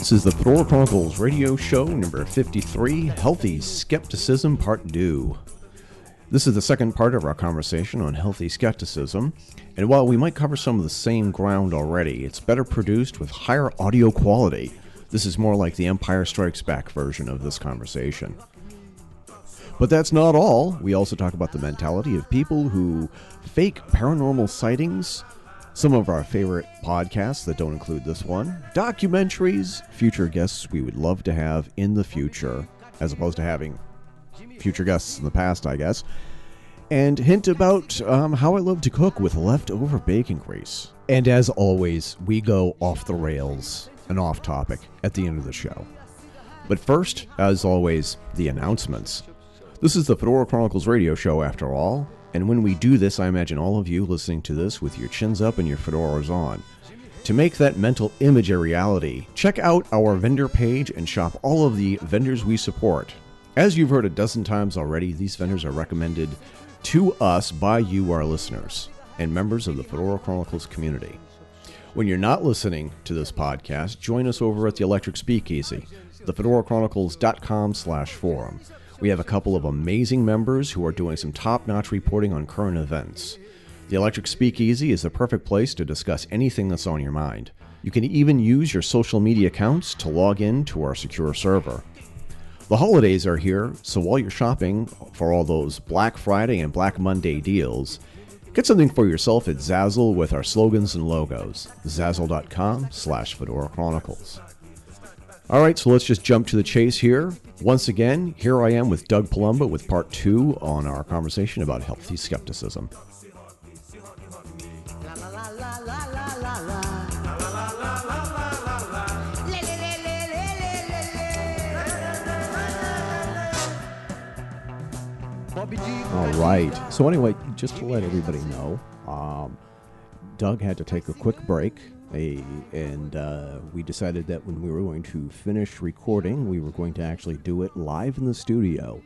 This is the Fedora Chronicles radio show number 53 Healthy Skepticism Part 2. This is the second part of our conversation on healthy skepticism, and while we might cover some of the same ground already, it's better produced with higher audio quality. This is more like the Empire Strikes Back version of this conversation. But that's not all. We also talk about the mentality of people who fake paranormal sightings, some of our favorite podcasts that don't include this one, documentaries, future guests we would love to have in the future, as opposed to having future guests in the past, I guess, and hint about um, how I love to cook with leftover bacon grease. And as always, we go off the rails and off topic at the end of the show. But first, as always, the announcements. This is the Fedora Chronicles radio show, after all, and when we do this, I imagine all of you listening to this with your chins up and your fedoras on. To make that mental image a reality, check out our vendor page and shop all of the vendors we support. As you've heard a dozen times already, these vendors are recommended to us by you, our listeners, and members of the Fedora Chronicles community. When you're not listening to this podcast, join us over at the Electric Speakeasy, thefedorachronicles.com slash forum. We have a couple of amazing members who are doing some top-notch reporting on current events. The Electric Speakeasy is the perfect place to discuss anything that's on your mind. You can even use your social media accounts to log in to our secure server. The holidays are here, so while you're shopping for all those Black Friday and Black Monday deals, get something for yourself at Zazzle with our slogans and logos. Zazzle.com slash Fedora Chronicles. All right, so let's just jump to the chase here. Once again, here I am with Doug Palumbo with part two on our conversation about healthy skepticism. All right. So anyway, just to let everybody know, um, Doug had to take a quick break, a, and uh, we decided that when we were going to finish recording, we were going to actually do it live in the studio.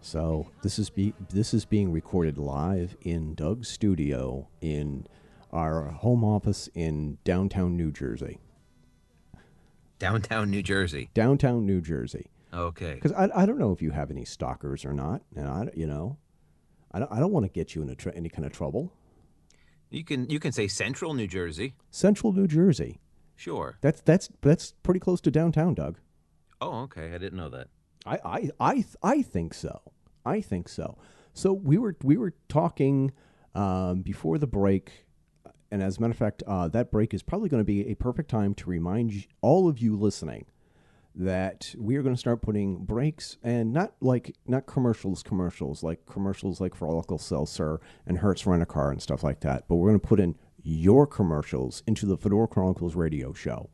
So this is be, this is being recorded live in Doug's studio in our home office in downtown New Jersey. Downtown New Jersey. Downtown New Jersey. Okay. Because I, I don't know if you have any stalkers or not, and I you know, I don't, I don't want to get you into tr- any kind of trouble. You can you can say Central New Jersey. Central New Jersey. Sure. That's that's that's pretty close to downtown, Doug. Oh, okay. I didn't know that. I I I, I think so. I think so. So we were we were talking um, before the break, and as a matter of fact, uh, that break is probably going to be a perfect time to remind all of you listening that we are going to start putting breaks and not like not commercials commercials like commercials like for Alka Seltzer and Hertz Rent a Car and stuff like that but we're going to put in your commercials into the Fedora Chronicles radio show.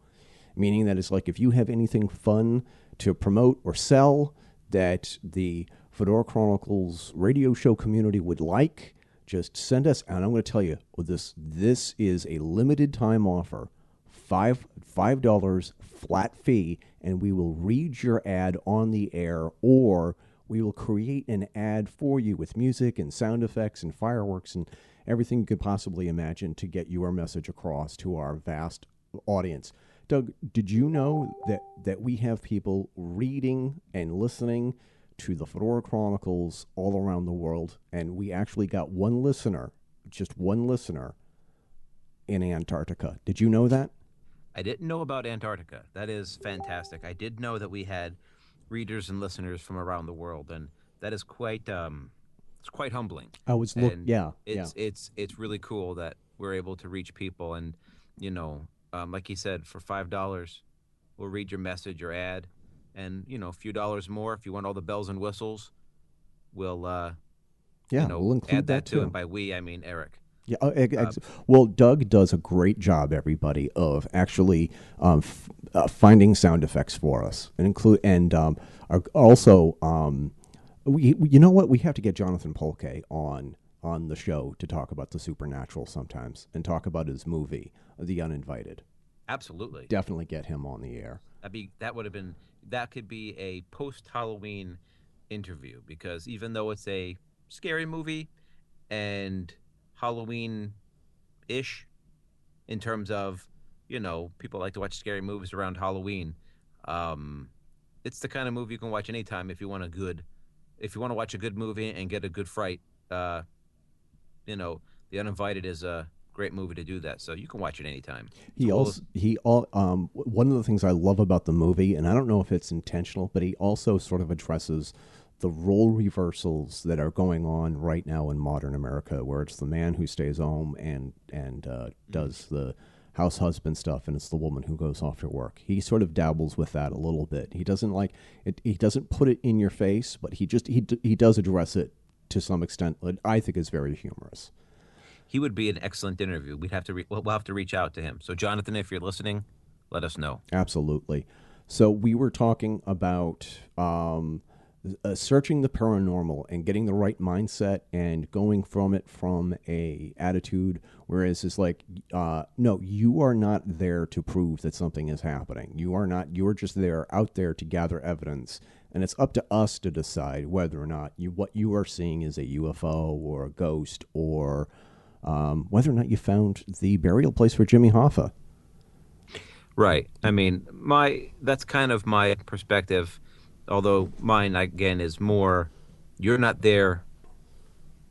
Meaning that it's like if you have anything fun to promote or sell that the Fedora Chronicles radio show community would like just send us and I'm going to tell you this this is a limited time offer five five dollars flat fee and we will read your ad on the air or we will create an ad for you with music and sound effects and fireworks and everything you could possibly imagine to get your message across to our vast audience. Doug, did you know that, that we have people reading and listening to the Fedora Chronicles all around the world? And we actually got one listener, just one listener in Antarctica. Did you know that? I didn't know about Antarctica. That is fantastic. I did know that we had readers and listeners from around the world, and that is quite um, it's quite humbling. I was look, yeah, It's yeah. it's it's really cool that we're able to reach people, and you know, um, like he said, for five dollars, we'll read your message or ad, and you know, a few dollars more if you want all the bells and whistles, we'll uh, Yeah, you know we'll include add that, too. to, and by we I mean Eric. Yeah. uh, ex- ex- well, Doug does a great job, everybody, of actually um, f- uh, finding sound effects for us, and include and um, are also um, we, we- you know what we have to get Jonathan Polke on on the show to talk about the supernatural sometimes and talk about his movie, The Uninvited. Absolutely. Definitely get him on the air. That'd be that would have been that could be a post Halloween interview because even though it's a scary movie and Halloween ish in terms of you know, people like to watch scary movies around Halloween. Um, it's the kind of movie you can watch anytime if you want a good, if you want to watch a good movie and get a good fright. Uh, you know, The Uninvited is a great movie to do that. So you can watch it anytime. He So also he all um one of the things I love about the movie, and I don't know if it's intentional, but he also sort of addresses the role reversals that are going on right now in modern America, where it's the man who stays home and and uh, does the house husband stuff, and it's the woman who goes off to work. He sort of dabbles with that a little bit. He doesn't like it. He doesn't put it in your face, but he just he d- he does address it to some extent. That I think is very humorous. he would be an excellent interview. We'd have to re- we'll we'll have to reach out to him. So Jonathan, if you're listening, let us know. Absolutely. So we were talking about um, uh, searching the paranormal and getting the right mindset and going from it from a attitude. Whereas it's like, uh, no, you are not there to prove that something is happening. You are not. You are just there, out there to gather evidence, and it's up to us to decide whether or not you what you are seeing is a UFO or a ghost or um, whether or not you found the burial place for Jimmy Hoffa. Right. I mean, my that's kind of my perspective. Although mine again is more, you're not there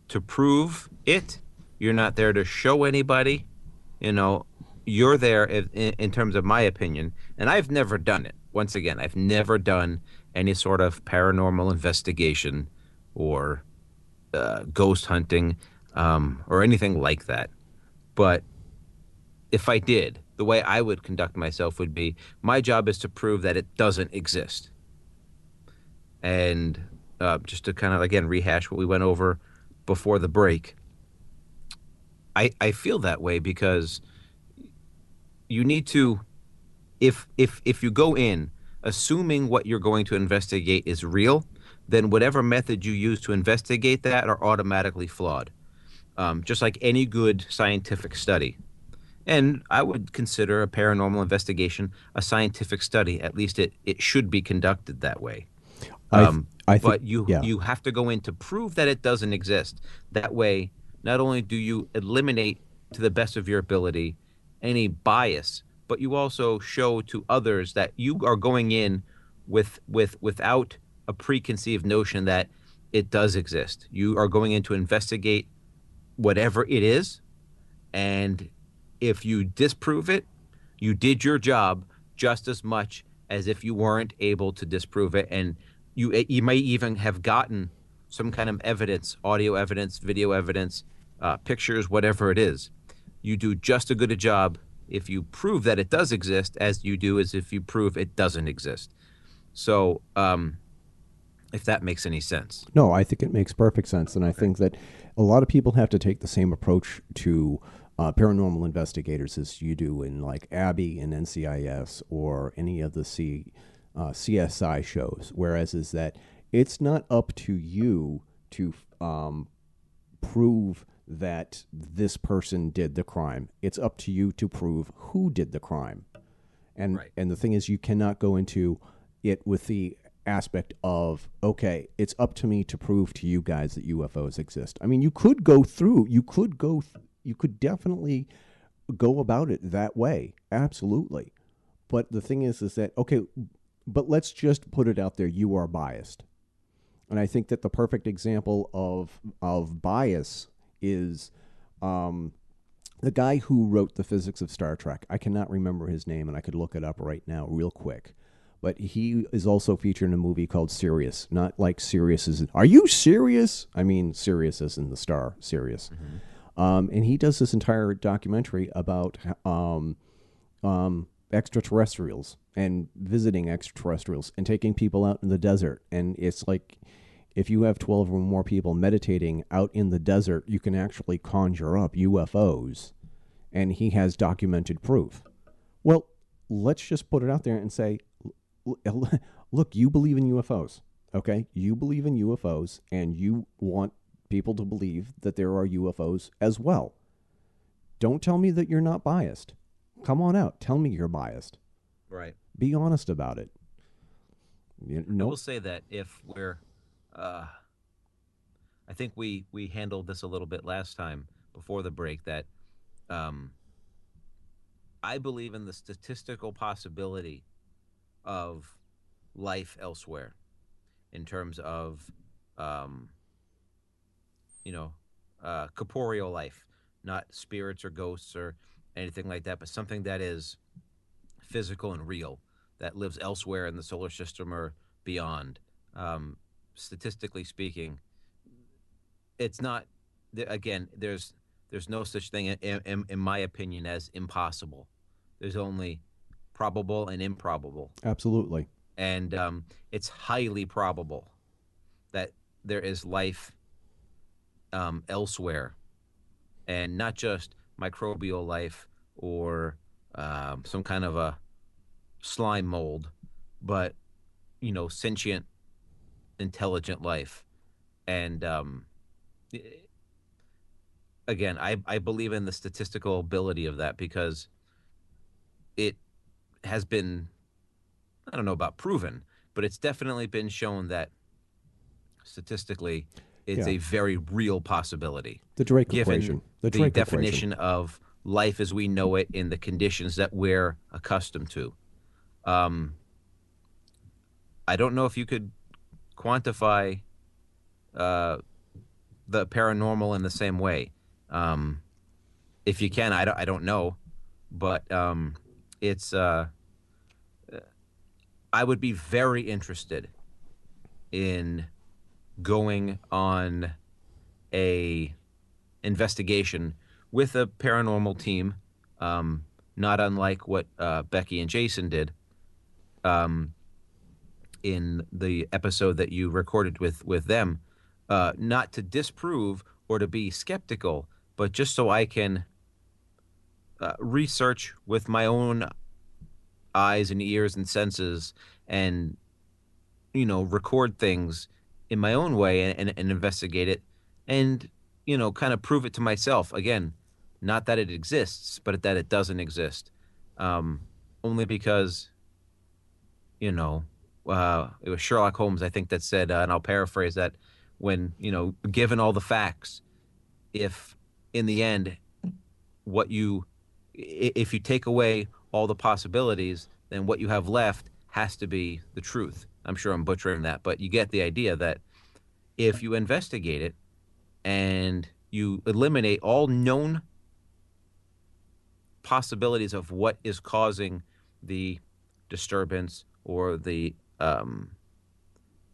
to prove it. You're not there to show anybody. You know, you're there in, in terms of my opinion, and I've never done it. Once again, I've never done any sort of paranormal investigation or uh, ghost hunting um, or anything like that. But if I did, the way I would conduct myself would be my job is to prove that it doesn't exist. And uh, just to kind of again rehash what we went over before the break, I I feel that way because you need to if if if you go in assuming what you're going to investigate is real, then whatever method you use to investigate that are automatically flawed. Um, just like any good scientific study. And I would consider a paranormal investigation a scientific study. At least it, it should be conducted that way. I th- Um, I think- but you yeah. you have to go in to prove that it doesn't exist. That way, not only do you eliminate to the best of your ability any bias, but you also show to others that you are going in with with without a preconceived notion that it does exist. You are going in to investigate whatever it is, and if you disprove it, you did your job just as much as if you weren't able to disprove it and you you may even have gotten some kind of evidence audio evidence video evidence uh, pictures whatever it is. You do just as good a job if you prove that it does exist as you do as if you prove it doesn't exist. So um, if that makes any sense. No, I think it makes perfect sense, and I think that a lot of people have to take the same approach to uh, paranormal investigators as you do in like Abby and NCIS or any of the C, uh, CSI shows. Whereas is that it's not up to you to um, prove that this person did the crime. It's up to you to prove who did the crime. And Right. and the thing is you cannot go into it with the aspect of okay, it's up to me to prove to you guys that UFOs exist. I mean, you could go through, you could go th- you could definitely go about it that way. Absolutely. But the thing is is that okay, but let's just put it out there you are biased. And I think that the perfect example of of bias is um, the guy who wrote the physics of Star Trek. I cannot remember his name, and I could look it up right now, real quick. But he is also featured in a movie called Sirius. Not like Sirius is. Are you serious? I mean, Sirius is in the star Sirius. Um, and he does this entire documentary about um, um, extraterrestrials and visiting extraterrestrials and taking people out in the desert. And it's like if you have 12 or more people meditating out in the desert, you can actually conjure up UFOs. And he has documented proof. Well, let's just put it out there and say, look, you believe in UFOs, okay? You believe in UFOs and you want people to believe that there are UFOs as well. Don't tell me that you're not biased. Come on out. Tell me you're biased. right Be honest about it. You, I no, will say that if we're, uh, I think we we handled this a little bit last time before the break. That um, I believe in the statistical possibility of life elsewhere in terms of, um, you know, uh, corporeal life, not spirits or ghosts or anything like that, but something that is physical and real that lives elsewhere in the solar system or beyond. Um, statistically speaking, it's not. Again, there's there's no such thing, in, in, in my opinion, as impossible. There's only probable and improbable. Absolutely. And um, it's highly probable that there is life um, elsewhere, and not just microbial life or um, some kind of a slime mold, but you know, sentient, intelligent life. And um, again, I, I believe in the statistical ability of that because it has been, I don't know about proven, but it's definitely been shown that statistically it's yeah. a very real possibility. The Drake given equation. The, Drake the definition equation. of life as we know it in the conditions that we're accustomed to. Um, I don't know if you could quantify uh, the paranormal in the same way. Um, if you can, I don't, I don't know, but um, it's. Uh, I would be very interested in going on a investigation with a paranormal team, um, not unlike what uh, Becky and Jason did um, in the episode that you recorded with with them, uh, not to disprove or to be skeptical, but just so I can uh, research with my own eyes and ears and senses and you know record things in my own way and, and, and investigate it and you know kind of prove it to myself. Again not that it exists but that it doesn't exist um, only because you know, uh, it was Sherlock Holmes, I think, that said, uh, and I'll paraphrase that, when you know, given all the facts, if in the end, what you, if you take away all the possibilities, then what you have left has to be the truth. I'm sure I'm butchering that, but you get the idea that if you investigate it and you eliminate all known possibilities of what is causing the disturbance or the um,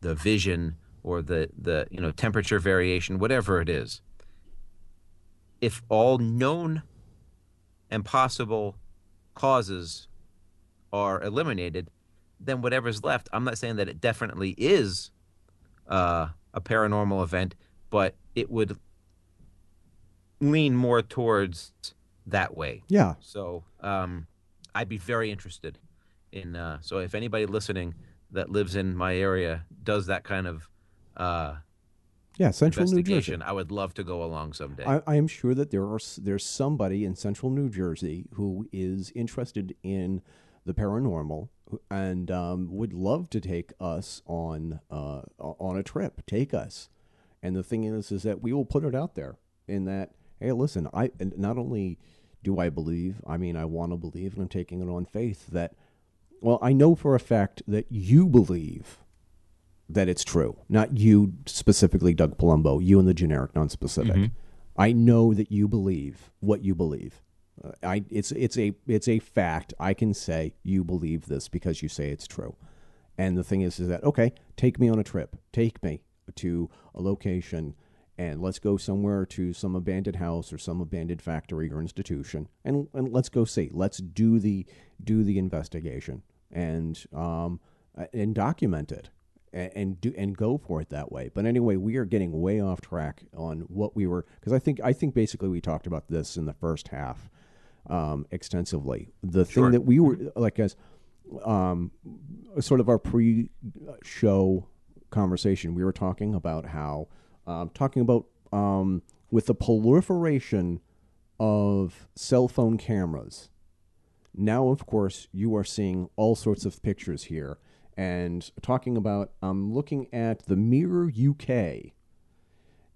the vision or the the you know temperature variation, whatever it is, if all known and possible causes are eliminated, then whatever's left, I'm not saying that it definitely is uh, a paranormal event, but it would lean more towards that way. Yeah. So um, I'd be very interested in uh, so if anybody listening that lives in my area does that kind of uh, yeah central new jersey. i would love to go along someday. I, I, am sure that there are there's somebody in central new jersey who is interested in the paranormal and um, would love to take us on uh, on a trip. Take us. And the thing is is that we will put it out there in that hey listen i not only do i believe i mean i want to believe and i'm taking it on faith that well, I know for a fact that you believe that it's true. Not you specifically, Doug Palumbo, you and the generic, non specific. Mm-hmm. I know that you believe what you believe. Uh, I it's it's a it's a fact. I can say you believe this because you say it's true. And the thing is, is that okay? Take me on a trip. Take me to a location, and let's go somewhere to some abandoned house or some abandoned factory or institution, and and let's go see. Let's do the do the investigation and um, and document it and, and do and go for it that way. But anyway, we are getting way off track on what we were because I think I think basically we talked about this in the first half um, extensively. The sure. thing that we were like as um, sort of our pre-show conversation, we were talking about how um, talking about um, with the proliferation of cell phone cameras now, of course, you are seeing all sorts of pictures here and talking about. I'm looking at the Mirror UK,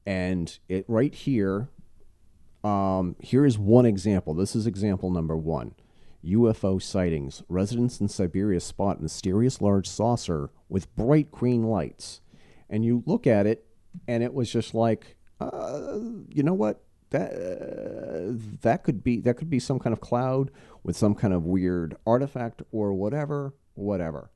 and it right here. Um, here is one example. This is example number one. UFO sightings. Residents in Siberia spot mysterious large saucer with bright green lights. And you look at it, and it was just like, uh, you know what? That uh, that could be that could be some kind of cloud with some kind of weird artifact or whatever, whatever.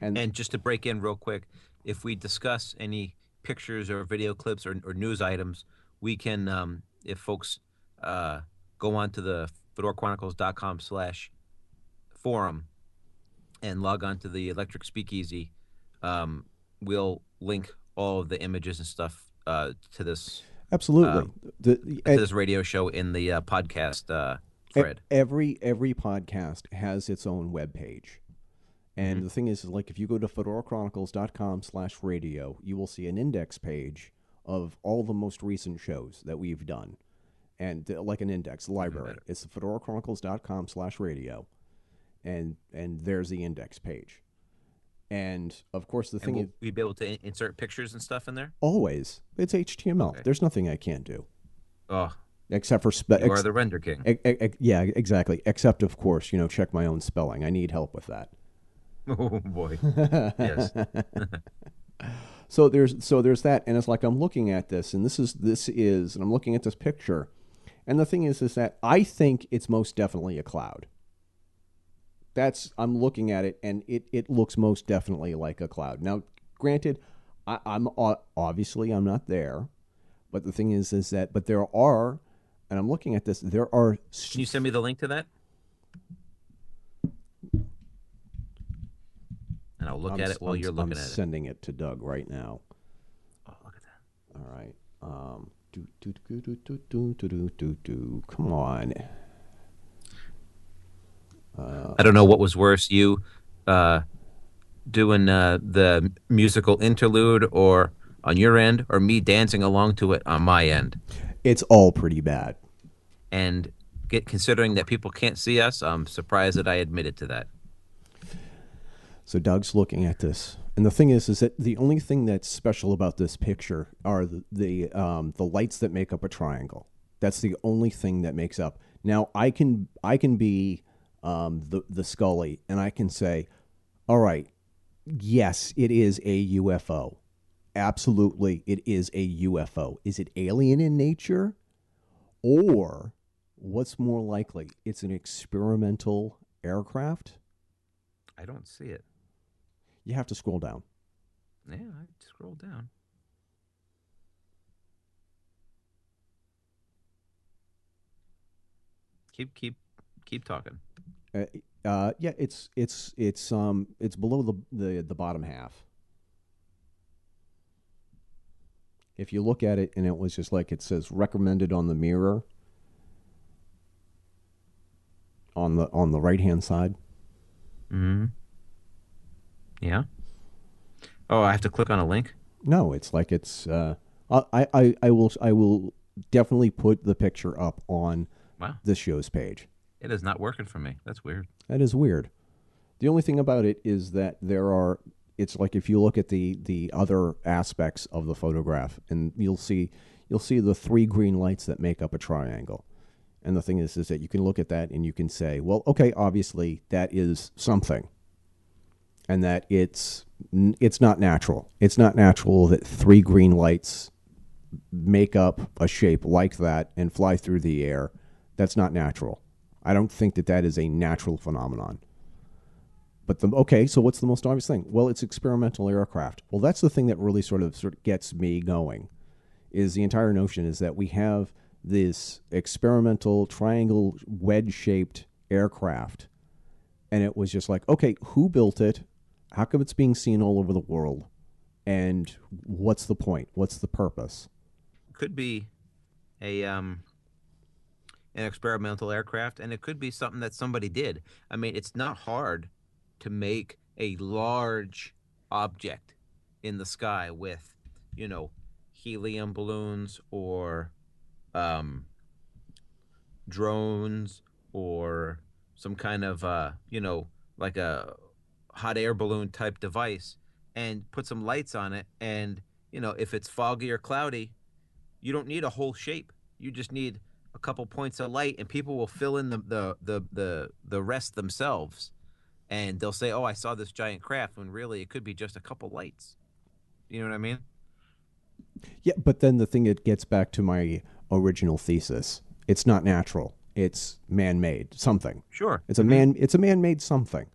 And, and just to break in real quick, if we discuss any pictures or video clips or, or news items, we can, um, if folks uh, go on to the fedorachronicles.com slash forum and log on to the Electric Speakeasy, um, we'll link all of the images and stuff uh, to this. Absolutely, uh, the, to this radio show in the uh, podcast uh, thread. Every every podcast has its own web page. And mm-hmm. the thing is, is, like if you go to fedorachronicles.com slash radio, you will see an index page of all the most recent shows that we've done. And uh, like an index library. It's fedorachronicles.com slash radio. And and there's the index page. And of course, the and thing will is, we be able to insert pictures and stuff in there. Always, it's HTML. Okay. There's nothing I can't do. Oh, except for spe- you are the render king. Ex- ex- yeah, exactly. Except, of course, you know, check my own spelling. I need help with that. Oh boy. yes. so there's so there's that, and it's like I'm looking at this, and this is this is, and I'm looking at this picture, and the thing is, is that I think it's most definitely a cloud. That's I'm looking at it, and it it looks most definitely like a cloud. Now, granted, I, I'm obviously I'm not there, but the thing is, is that but there are, and I'm looking at this. There are. Can you send me the link to that? and I'll look I'm, at it while I'm, you're looking I'm at it. I'm sending it to Doug right now. Oh, look at that! All right. Um, do do do do do do do do do. Come on. Uh, I don't know what was worse, you uh, doing uh, the musical interlude, or on your end, or me dancing along to it on my end. It's all pretty bad. And get, considering that people can't see us, I'm surprised that I admitted to that. So Doug's looking at this, and the thing is, is that the only thing that's special about this picture are the the, um, the lights that make up a triangle. That's the only thing that makes up. Now I can I can be um, the the Scully, and I can say, all right, yes, it is a UFO. Absolutely, it is a UFO. Is it alien in nature, or what's more likely? It's an experimental aircraft. I don't see it. You have to scroll down. Yeah, I scroll down. Keep keep keep talking. Uh, uh, yeah, it's it's it's um it's below the, the the bottom half. If you look at it and it was just like it says recommended on the mirror on the on the right hand side. Hmm. Yeah. Oh, I have to click on a link. No, it's like it's. Uh, I, I I will I will definitely put the picture up on wow. this show's page. It is not working for me. That's weird. That is weird. The only thing about it is that there are. It's like if you look at the the other aspects of the photograph, and you'll see you'll see the three green lights that make up a triangle. And the thing is, is that you can look at that and you can say, well, okay, obviously that is something and that it's it's not natural. It's not natural that three green lights make up a shape like that and fly through the air. That's not natural. I don't think that that is a natural phenomenon. But the okay, so what's the most obvious thing? Well, it's experimental aircraft. Well, that's the thing that really sort of sort of gets me going. Is the entire notion is that we have this experimental triangle wedge shaped aircraft and it was just like, okay, who built it? How come it's being seen all over the world? And what's the point? What's the purpose? Could be a um an experimental aircraft and it could be something that somebody did. I mean, it's not hard to make a large object in the sky with, you know, helium balloons or um drones or some kind of uh, you know, like a hot air balloon type device and put some lights on it and you know if it's foggy or cloudy you don't need a whole shape you just need a couple points of light, and people will fill in the the the the, the rest themselves, and they'll say, "Oh, I saw this giant craft," when really it could be just a couple lights. You know what I mean? Yeah, but then the thing it gets back to my original thesis. It's not natural. It's man-made something. Sure. It's a mm-hmm. man. It's a man-made something.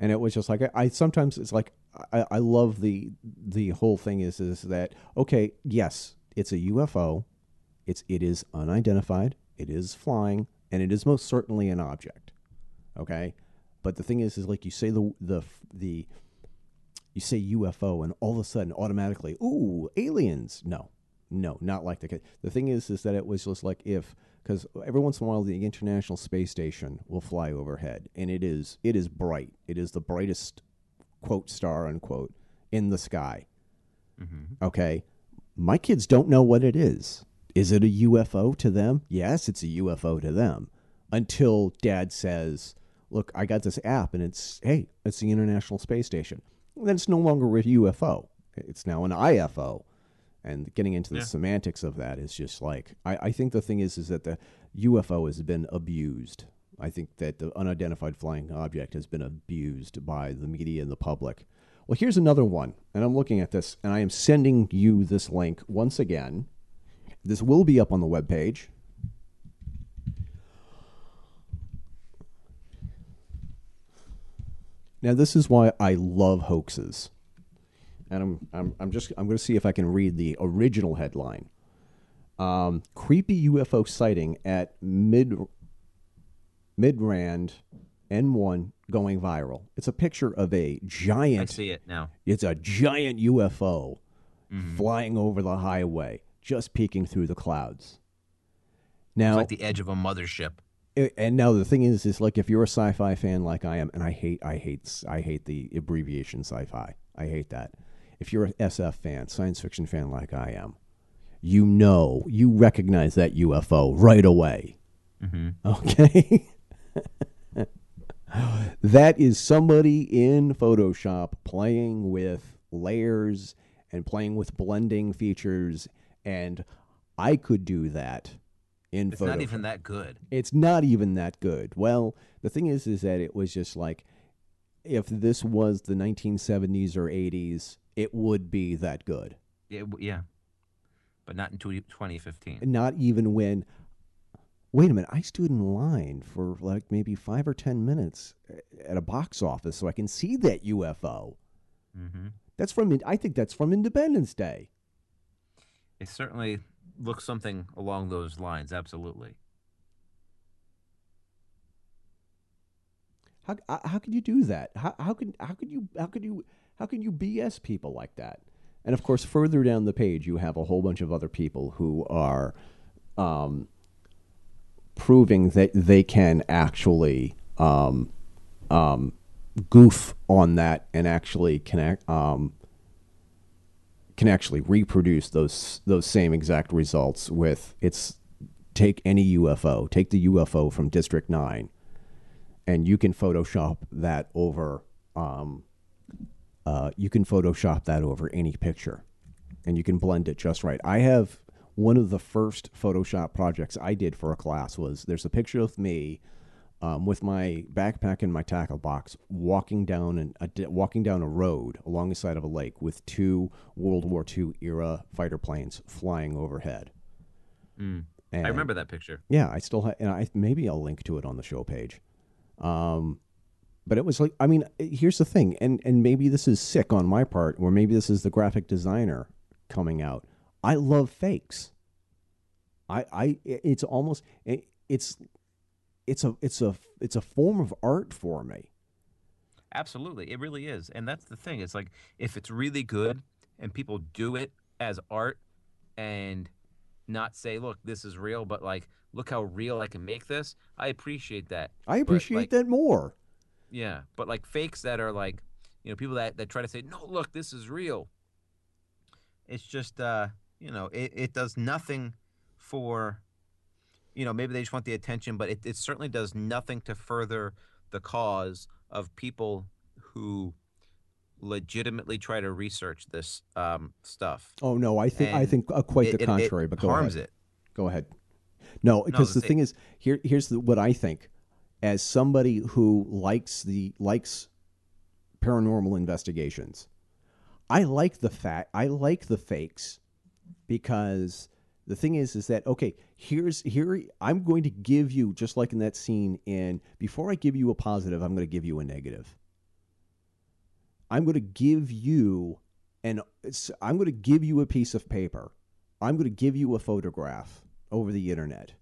And it was just like I, I sometimes it's like I, I love the the whole thing is is that okay yes it's a UFO, it's it is unidentified, it is flying, and it is most certainly an object. Okay, but the thing is is like you say the the the you say UFO and all of a sudden automatically ooh aliens. No no not like that. The thing is is that it was just like if because every once in a while the international space station will fly overhead and it is it is bright. It is the brightest quote star unquote in the sky. Mm-hmm. Okay? My kids don't know what it is is it a ufo to them yes it's a ufo to them until dad says look i got this app and it's hey it's the international space station then it's no longer a ufo it's now an ifo and getting into the Yeah. semantics of that is just like I, I think the thing is is that the UFO has been abused. I think that the unidentified flying object has been abused by the media and the public. Well, here's another one, and I'm looking at this, and I am sending you this link once again. This will be up on the webpage. Now, this is why I love hoaxes and I'm I'm, I'm just I'm going to see if I can read the original headline. Um, creepy UFO sighting at Mid Midrand N1 going viral. It's a picture of a giant. I see it now. It's a giant UFO flying over the highway, just peeking through the clouds. It's Now, like the edge of a mothership. And now the thing is, is like if you're a sci-fi fan like I am, and I hate, I hate, I hate the abbreviation sci-fi. I hate that. If you're a SF fan, science fiction fan like I am, you know, you recognize that UFO right away. Mm-hmm. Okay. that is somebody in Photoshop playing with layers and playing with blending features, and I could do that in It's not even that good. It's not even that good. Well, the thing is, is that it was just like, if this was the 1970s or 80s, it would be that good. Yeah, yeah. But not in 2015. Not even when. Wait a minute! I stood in line for like maybe five or ten minutes at a box office so I can see that UFO. hmm That's from. I think that's from Independence Day. It certainly looks something along those lines. Absolutely. How uh, how could you do that? How how could how could you how could you how can you BS people like that? And of course, further down the page, you have a whole bunch of other people who are um, proving that they can actually um, um, goof on that and actually connect um, can actually reproduce those those same exact results with it's take any UFO, take the UFO from District Nine and you can Photoshop that over. Um, uh, you can Photoshop that over any picture, and you can blend it just right. I have one of the first Photoshop projects I did for a class was there's a picture of me um, with my backpack and my tackle box walking down and a, walking down a road along the side of a lake with two World War II era fighter planes flying overhead. Mm. I remember that picture. yeah, I still have, and I maybe I'll link to it on the show page. Um, but it was like, I mean, here's the thing, and and maybe this is sick on my part, or maybe this is the graphic designer coming out. I love fakes. I I it's almost it, it's it's a it's a it's a form of art for me. Absolutely, it really is, and that's the thing. It's like if it's really good and people do it as art, and not say, "Look, this is real," but like, "Look how real I can make this." I appreciate that. I appreciate like, that more. Yeah, but like fakes that are like, you know, people that that try to say, "No, look, this is real." It's just, uh, you know, it, it does nothing for, you know, maybe they just want the attention, but it, it certainly does nothing to further the cause of people who legitimately try to research this um, stuff. Oh no, I think I think uh, quite It- the contrary. it but go harms ahead. it. Go ahead. No, because the the thing is, here here's the, what I think. As somebody who likes the likes paranormal investigations, I like the fact I like the fakes because the thing is is that okay here's here i'm going to give you just like in that scene and before i give you a positive i'm going to give you a negative i'm going to give you and i'm going to give you a piece of paper i'm going to give you a photograph over the internet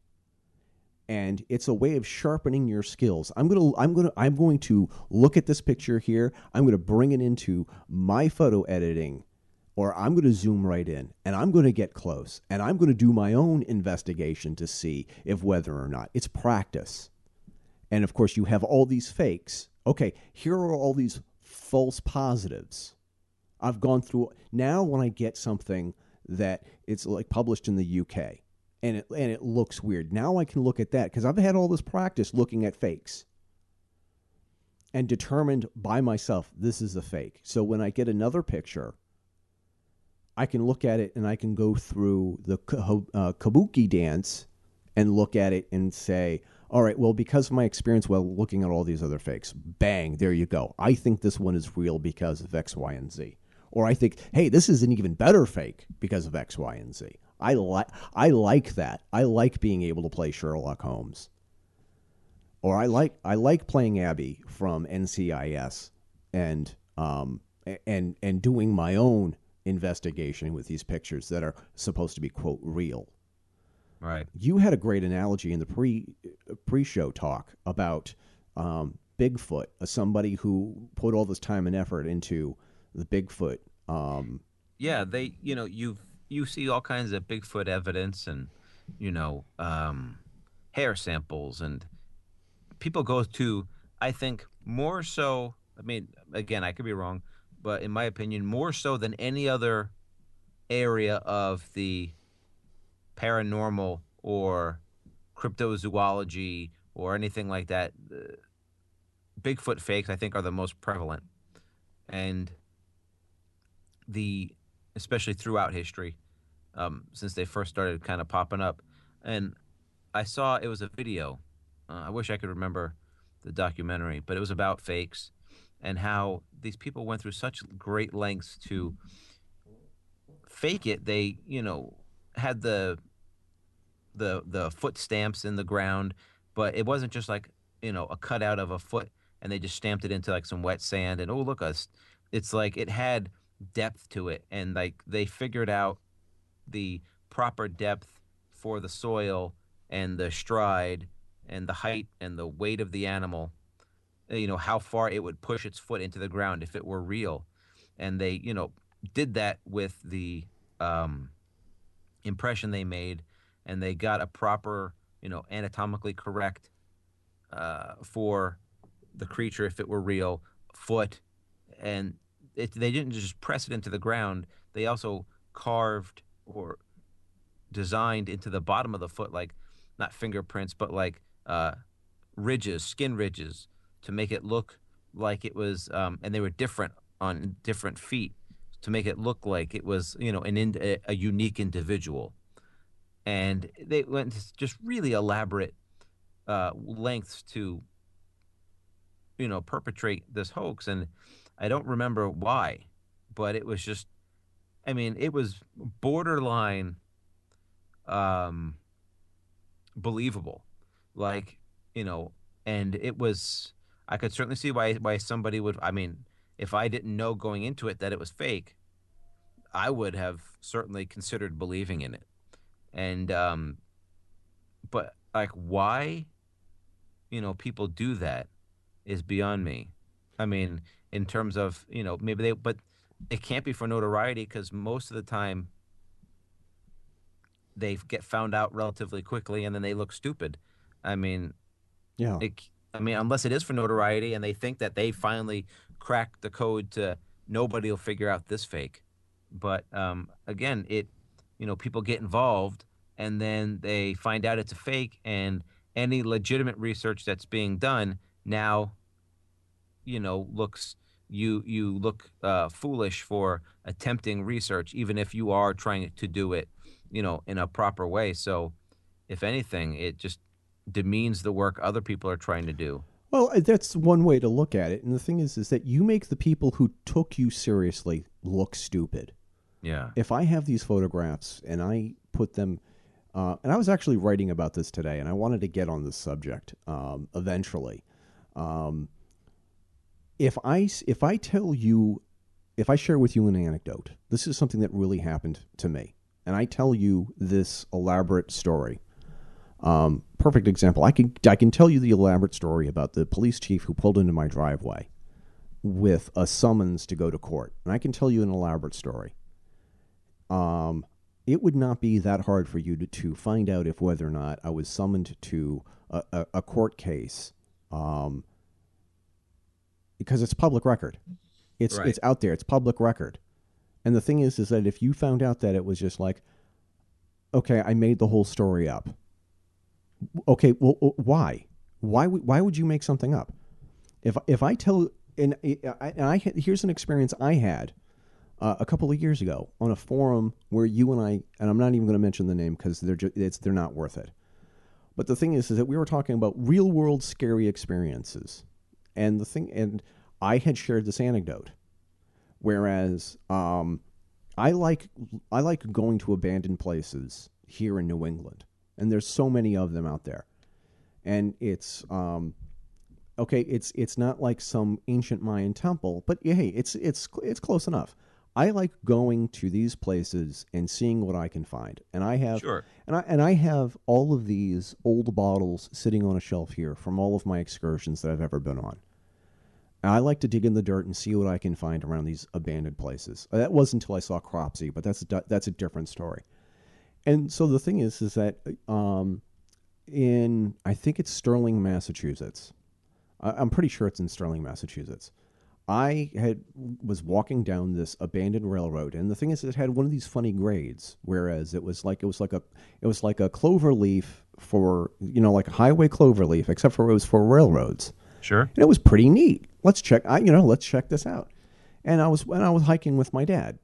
and it's a way of sharpening your skills. I'm going to I'm going to I'm going to look at this picture here. I'm going to bring it into my photo editing or I'm going to zoom right in and I'm going to get close and I'm going to do my own investigation to see if whether or not it's practice. And of course, you have all these fakes. Okay, here are all these false positives. I've gone through now when I get something that it's like published in the UK and it and it looks weird. Now I can look at that because I've had all this practice looking at fakes and determined by myself this is a fake. So when I get another picture, I can look at it and I can go through the uh, kabuki dance and look at it and say, all right, well, because of my experience while looking at all these other fakes, bang, there you go. I think this one is real because of X, Y, and Z. Or I think, hey, this is an even better fake because of X, Y, and Z. I like I like that. I like being able to play Sherlock Holmes. Or I like I like playing Abby from NCIS and um and and doing my own investigation with these pictures that are supposed to be quote real. Right. You had a great analogy in the pre pre show talk about um, Bigfoot, as somebody who put all this time and effort into the Bigfoot. Um, Yeah, they you know you you see all kinds of Bigfoot evidence and you know um, hair samples and people go to I think more so. I mean, again, I could be wrong, but in my opinion, more so than any other area of the paranormal or cryptozoology or anything like that, uh, Bigfoot fakes I think are the most prevalent, and the especially throughout history, um, since they first started kind of popping up, and I saw it was a video. Uh, I wish I could remember the documentary, but it was about fakes and how these people went through such great lengths to fake it. They, you know, had the the the foot stamps in the ground, but it wasn't just like you know a cutout of a foot, and they just stamped it into like some wet sand. And oh look us, it's like it had depth to it, and like they figured out the proper depth for the soil and the stride and the height and the weight of the animal you know how far it would push its foot into the ground if it were real. And they you know did that with the um, impression they made and they got a proper you know anatomically correct uh, for the creature if it were real foot. And it, they didn't just press it into the ground they also carved or designed into the bottom of the foot like not fingerprints but like uh, ridges skin ridges to make it look like it was, um, and they were different on different feet to make it look like it was, you know, an in, a, a unique individual. And they went to just really elaborate uh, lengths to, you know, perpetrate this hoax. And I don't remember why, but it was just, I mean, it was borderline um, believable. Like, you know, and it was I could certainly see why why somebody would. I mean, if I didn't know going into it that it was fake, I would have certainly considered believing in it. And um, but like why, you know, people do that is beyond me. I mean, in terms of you know maybe they, but it can't be for notoriety because most of the time they get found out relatively quickly and then they look stupid. I mean, yeah. It, I mean, unless it is for notoriety and they think that they finally cracked the code to nobody will figure out this fake. But um, again, it, you know, people get involved and then they find out it's a fake and any legitimate research that's being done now, you know, looks you you look uh, foolish for attempting research, even if you are trying to do it, you know, in a proper way. So if anything, it just demeans the work other people are trying to do. Well, uh, that's one way to look at it. And the thing is, is that you make the people who took you seriously look stupid. Yeah. If I have these photographs and I put them, uh, and I was actually writing about this today, and I wanted to get on this subject um, eventually. Um, if I if I tell you, if I share with you an anecdote, this is something that really happened to me, and I tell you this elaborate story. Um, perfect example. I can I can tell you the elaborate story about the police chief who pulled into my driveway with a summons to go to court, and I can tell you an elaborate story. Um, it would not be that hard for you to, to find out if whether or not I was summoned to a, a, a court case, um, because it's public record. It's Right. it's out there. It's public record. And the thing is, is that if you found out that it was just like, okay, I made the whole story up. Okay, well, uh, why? Why would why would you make something up? If if I tell and I, and I here's an experience I had uh, a couple of years ago on a forum where you and I and I'm not even going to mention the name because they're just, it's they're not worth it. But the thing is, is that we were talking about real world scary experiences, and the thing and I had shared this anecdote, whereas um, I like I like going to abandoned places here in New England, and there's so many of them out there, and it's um, okay. It's it's not like some ancient Mayan temple, but yeah, hey, it's it's it's close enough. I like going to these places and seeing what I can find, and I have Sure. and I and I have all of these old bottles sitting on a shelf here from all of my excursions that I've ever been on. And I like to dig in the dirt and see what I can find around these abandoned places. That wasn't until I saw Cropsey, but that's a, that's a different story. And so the thing is, is that um, in I think it's Sterling, Massachusetts. I, I'm pretty sure it's in Sterling, Massachusetts. I had was walking down this abandoned railroad, and the thing is, it had one of these funny grades. Whereas it was like it was like a it was like a clover leaf for you know like a highway clover leaf, except for it was for railroads Sure. and it was pretty neat. Let's check. I you know let's check this out. And I was when I was hiking with my dad,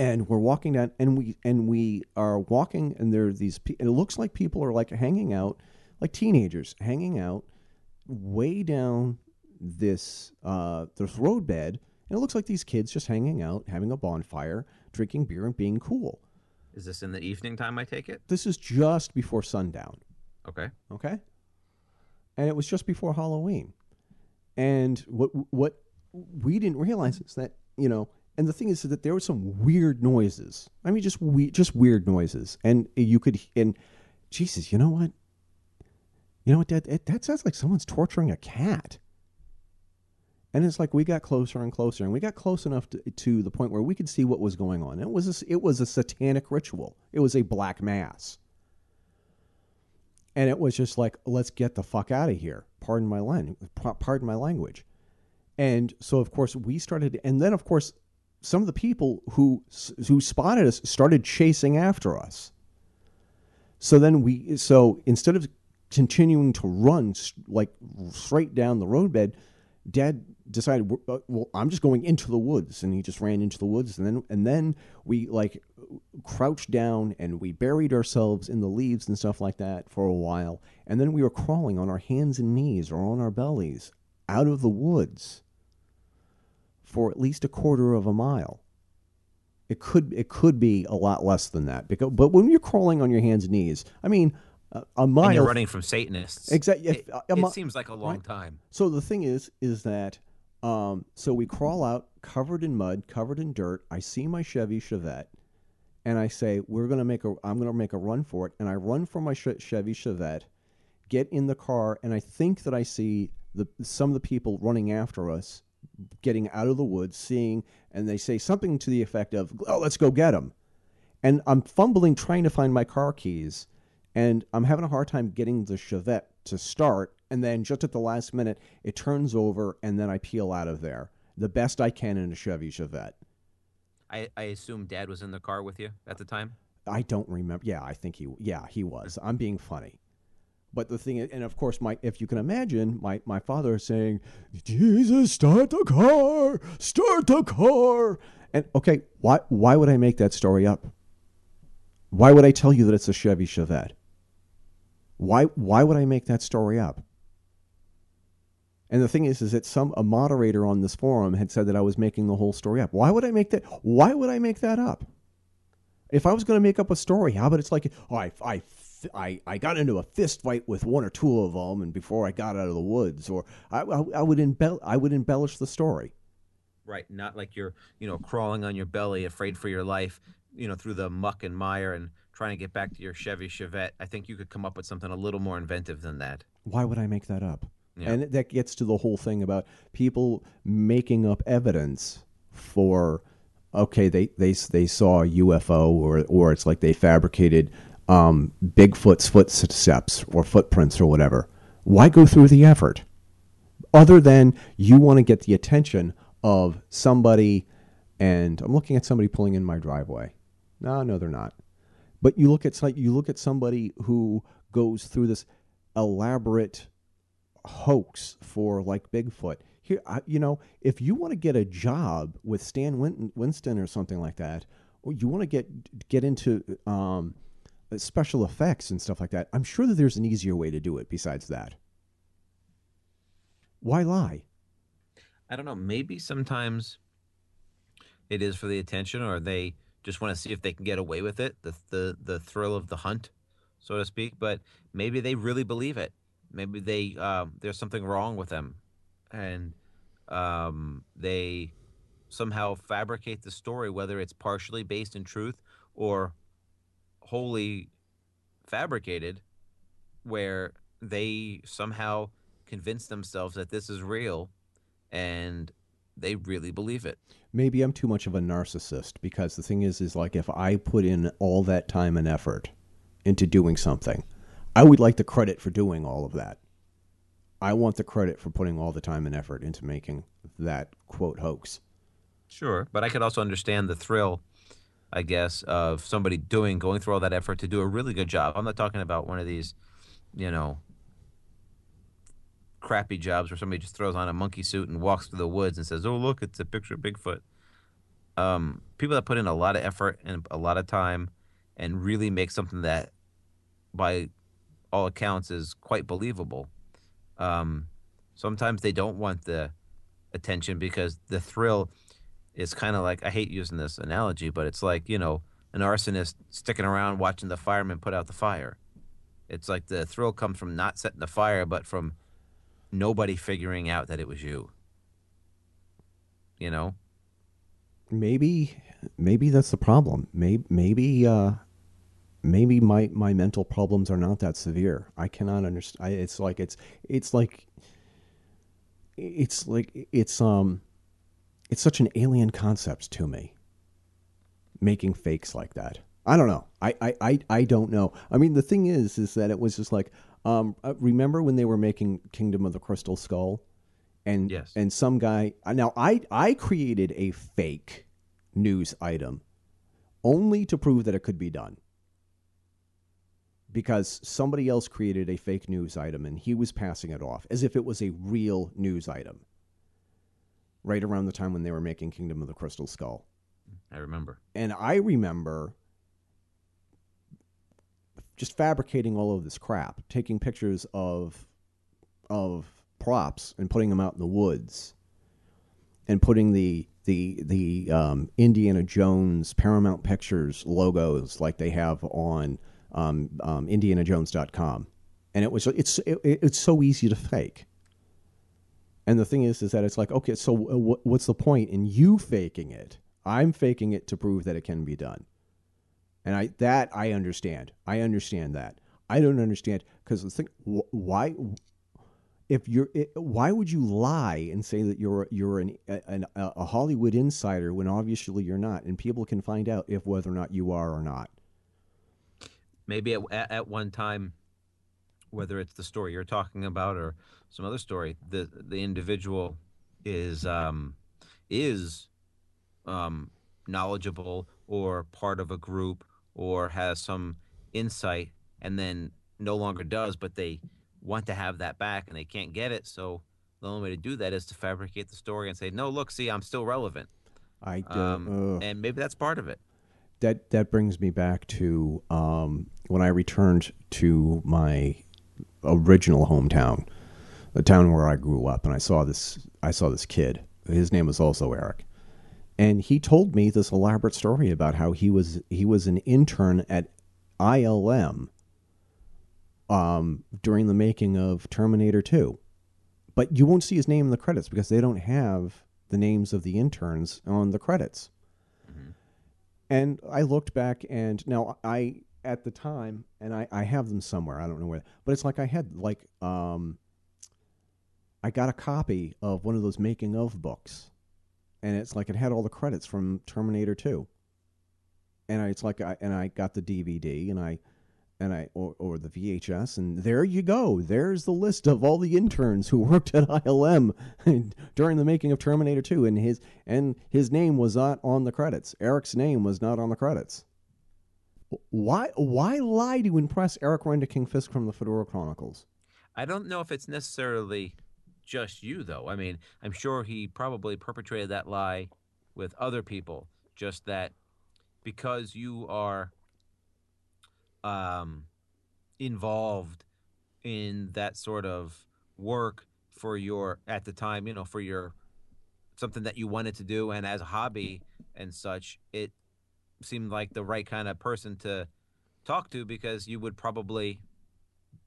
and we're walking down, and we and we are walking, and there are these. pe- And it looks like people are like hanging out, like teenagers hanging out, way down this uh, this roadbed, and it looks like these kids just hanging out, having a bonfire, drinking beer, and being cool. Is this in the evening time? I take it. This is just before sundown. Okay. okay and it was just before halloween and what what we didn't realize is that you know and the thing is that there were some weird noises. I mean just we just weird noises. And you could and jesus you know what? You know what? That that, sounds like someone's torturing a cat. And it's like we got closer and closer and we got close enough to, to the point where we could see what was going on. It was a, it was a satanic ritual. It was a black mass. And it was just like let's get the fuck out of here. Pardon my pa- pardon my language. And so of course we started and then of course some of the people who who spotted us started chasing after us. So then we so instead of continuing to run like straight down the roadbed dad decided uh, well i'm just going into the woods and he just ran into the woods. And then and then we like crouched down and we buried ourselves in the leaves and stuff like that for a while. And then we were crawling on our hands and knees or on our bellies out of the woods for at least a quarter of a mile it could it could be a lot less than that because but when you're crawling on your hands and knees i mean a, a mile And you're running from Satanists. Exactly. It, a it seems like a long right. time. So the thing is, is that um, so we crawl out covered in mud, covered in dirt. I see my Chevy Chevette, and I say, "We're gonna make a. I'm gonna make a run for it." And I run for my Chevy Chevette, get in the car, and I think that I see the some of the people running after us, getting out of the woods, seeing, and they say something to the effect of, "Oh, let's go get him," And I'm fumbling trying to find my car keys, and I'm having a hard time getting the Chevette to start. And then just at the last minute, it turns over, and then I peel out of there the best I can in a Chevy Chevette. I, I assume Dad was in the car with you at the time. I don't remember. Yeah, I think he. Yeah, he was. I'm being funny. But the thing, is, and of course, my if you can imagine, my my father saying, "Jesus, start the car, start the car." And okay, why why would I make that story up? Why would I tell you that it's a Chevy Chevette? Why why would I make that story up? And the thing is, is that some a moderator on this forum had said that I was making the whole story up. Why would I make that? Why would I make that up? If I was going to make up a story, how about it's like, oh, I, I, I, I got into a fist fight with one or two of them, and before I got out of the woods, or I, I, I would embell- I would embellish the story. Right, not like you're, you know, crawling on your belly, afraid for your life, you know, through the muck and mire, and trying to get back to your Chevy Chevette. I think you could come up with something a little more inventive than that. Why would I make that up? Yeah. And that gets to the whole thing about people making up evidence for okay, they they they saw a UFO or or it's like they fabricated um, Bigfoot's footsteps or footprints or whatever. Why go through the effort? Other than you want to get the attention of somebody, and I'm looking at somebody pulling in my driveway. No, no, they're not. But you look at you look at somebody who goes through this elaborate hoax for like Bigfoot. Here, I, you know, if you want to get a job with Stan Winston or something like that, or you want to get get into um, special effects and stuff like that, I'm sure that there's an easier way to do it besides that. Why lie? I don't know. Maybe sometimes it is for the attention, or they just want to see if they can get away with it, the the the thrill of the hunt, so to speak. But maybe they really believe it maybe they um, there's something wrong with them, and um, they somehow fabricate the story, whether it's partially based in truth or wholly fabricated, where they somehow convince themselves that this is real, and they really believe it. Maybe I'm too much of a narcissist because the thing is, is like if I put in all that time and effort into doing something I would like the credit for doing all of that. I want the credit for putting all the time and effort into making that quote hoax. Sure, but I could also understand the thrill, I guess, of somebody doing going through all that effort to do a really good job. I'm not talking about one of these, you know, crappy jobs where somebody just throws on a monkey suit and walks through the woods and says, "Oh, look, it's a picture of Bigfoot." Um, people that put in a lot of effort and a lot of time and really make something that, by all accounts is quite believable. Um, sometimes they don't want the attention because the thrill is kind of like I hate using this analogy, but it's like you know an arsonist sticking around watching the firemen put out the fire. It's like the thrill comes from not setting the fire, but from nobody figuring out that it was you. You know. Maybe, maybe that's the problem. Maybe, maybe uh, maybe my my mental problems are not that severe. I cannot understand. It's like it's it's like it's like it's um it's such an alien concept to me. Making fakes like that. I don't know. I, I, I, I don't know. I mean, the thing is, is that it was just like, um, uh, remember when they were making Kingdom of the Crystal Skull, and yes. and some guy. Now I I created a fake news item, only to prove that it could be done because somebody else created a fake news item and he was passing it off as if it was a real news item right around the time when they were making Kingdom of the Crystal Skull. I remember. And I remember just fabricating all of this crap, taking pictures of of props and putting them out in the woods and putting the the the um, Indiana Jones Paramount Pictures logos like they have on um, um, IndianaJones.com, and it was it's it, it's so easy to fake. And the thing is, is that it's like, okay, so what's the point in you faking it? I'm faking it to prove that it can be done. And I that I understand. I understand that. I don't understand because the thing, why, if you're, why would you lie and say that you're you're an, an, a Hollywood insider when obviously you're not, and people can find out if whether or not you are or not maybe at, at one time whether it's the story you're talking about or some other story the the individual is um, is um, knowledgeable or part of a group or has some insight and then no longer does but they want to have that back and they can't get it. So the only way to do that is to fabricate the story and say no look see i'm still relevant. I um, and maybe that's part of it. That that brings me back to um, when I returned to my original hometown, the town where I grew up, and I saw this I saw this kid. His name was also Eric, and he told me this elaborate story about how he was he was an intern at ILM um, during the making of Terminator 2. But you won't see his name in the credits because they don't have the names of the interns on the credits. And I looked back, and now I at the time, and I, I have them somewhere. I don't know where, but it's like I had like um, I got a copy of one of those making of books, and it's like it had all the credits from Terminator Two. And I, it's like I and I got the DVD, and I and I or, or the VHS, and there you go. There's the list of all the interns who worked at ILM during the making of Terminator 2, and his and his name was not on the credits. Eric's name was not on the credits. Why why lie to impress Eric Renda King Fisk from the Fedora Chronicles? I don't know if it's necessarily just you, though. I mean, I'm sure he probably perpetrated that lie with other people. Just that because you are um, involved in that sort of work for your at the time, you know, for your something that you wanted to do, and as a hobby and such, it seemed like the right kind of person to talk to because you would probably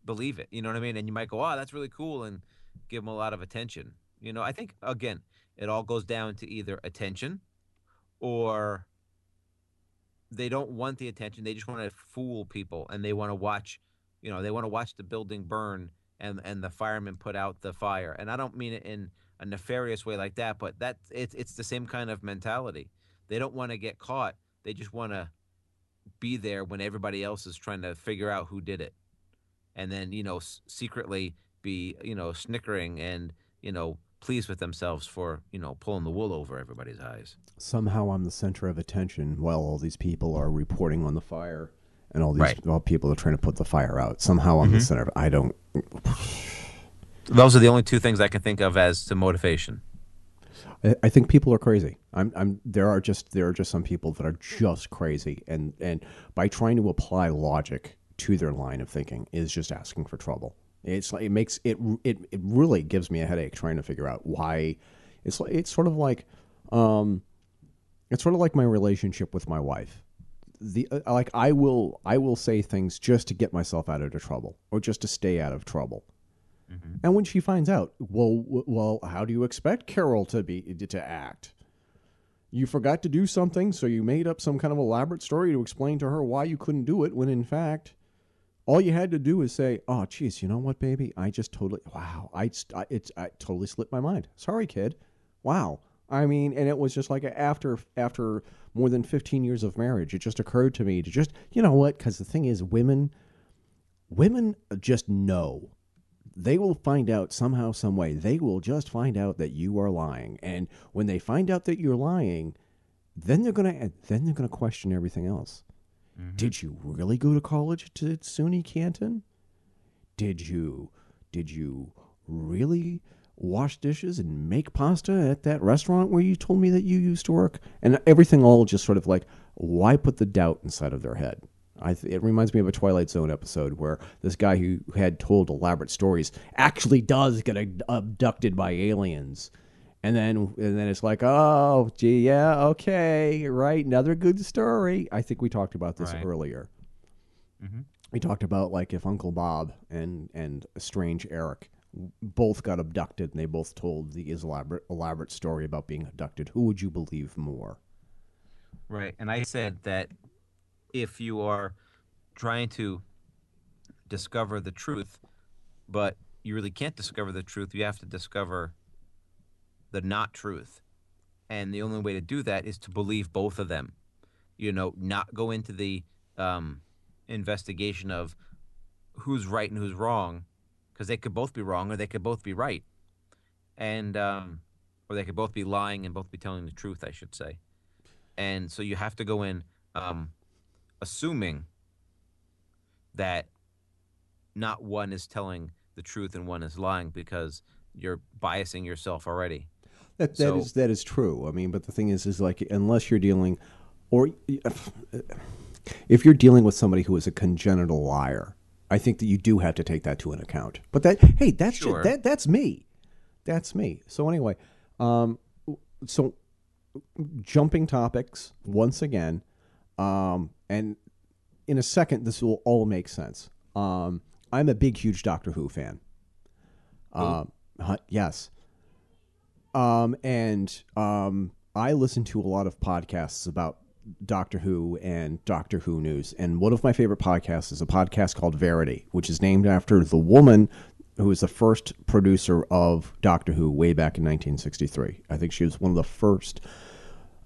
believe it. You know what I mean? And you might go, "Oh, that's really cool," and give them a lot of attention. You know, I think again, it all goes down to either attention or they don't want the attention. They just want to fool people, and they want to watch. You know, they want to watch the building burn and and the firemen put out the fire. And I don't mean it in a nefarious way like that, but that it's it's the same kind of mentality. They don't want to get caught. They just want to be there when everybody else is trying to figure out who did it, and then you know s- secretly be you know snickering and you know pleased with themselves for you know pulling the wool over everybody's eyes. Somehow I'm the center of attention while all these people are reporting on the fire, and all these Right. all people are trying to put the fire out. Somehow I'm the mm-hmm. center. of I don't. Those are the only two things I can think of as to motivation. I, I think people are crazy. I'm, I'm. There are just there are just some people that are just crazy, and and by trying to apply logic to their line of thinking is just asking for trouble. It's like it makes it it it really gives me a headache trying to figure out why. It's like it's sort of like, um, it's sort of like my relationship with my wife. The uh, like I will I will say things just to get myself out of trouble or just to stay out of trouble. Mm-hmm. And when she finds out, well, well, how do you expect Carol to be to act? You forgot to do something, so you made up some kind of elaborate story to explain to her why you couldn't do it. When in fact, all you had to do is say, "Oh, geez, you know what, baby? I just totally wow, I, I it's I totally slipped my mind. Sorry, kid. Wow. I mean, and it was just like after after more than fifteen years of marriage, it just occurred to me to just you know what? Because the thing is, women women just know they will find out somehow some way. They will just find out that you are lying. And when they find out that you're lying then they're going to then they're going to question everything else. Mm-hmm. Did you really go to college to SUNY Canton? Did you did you really wash dishes and make pasta at that restaurant where you told me that you used to work? And everything all just sort of like why put the doubt inside of their head th- it reminds me of a Twilight Zone episode where this guy who had told elaborate stories actually does get ab- abducted by aliens, and then and then it's like, oh, gee, yeah, okay, right, another good story. I think we talked about this Right. earlier. Mhm. We talked about like if Uncle Bob and and Strange Eric both got abducted and they both told the elaborate elaborate story about being abducted. Who would you believe more? Right. And I said that if you are trying to discover the truth, but you really can't discover the truth, you have to discover the not truth. And the only way to do that is to believe both of them. You know, not go into the um, investigation of who's right and who's wrong, because they could both be wrong or they could both be right. And, um, or they could both be lying and both be telling the truth, I should say and so you have to go in um, assuming that not one is telling the truth and one is lying because you're biasing yourself already. That that So- is that is true. I mean, but the thing is, is like unless you're dealing, or if you're dealing with somebody who is a congenital liar, I think that you do have to take that to an account. But that hey, that's Sure. that that's me. That's me. So anyway, um, so jumping topics once again, um, and in a second this will all make sense. Um, I'm a big, huge Doctor Who fan. Um, huh, yes. Um, and um, I listen to a lot of podcasts about Doctor Who and Doctor Who news. And one of my favorite podcasts is a podcast called Verity, which is named after the woman who was the first producer of Doctor Who way back in 1963. I think she was one of the first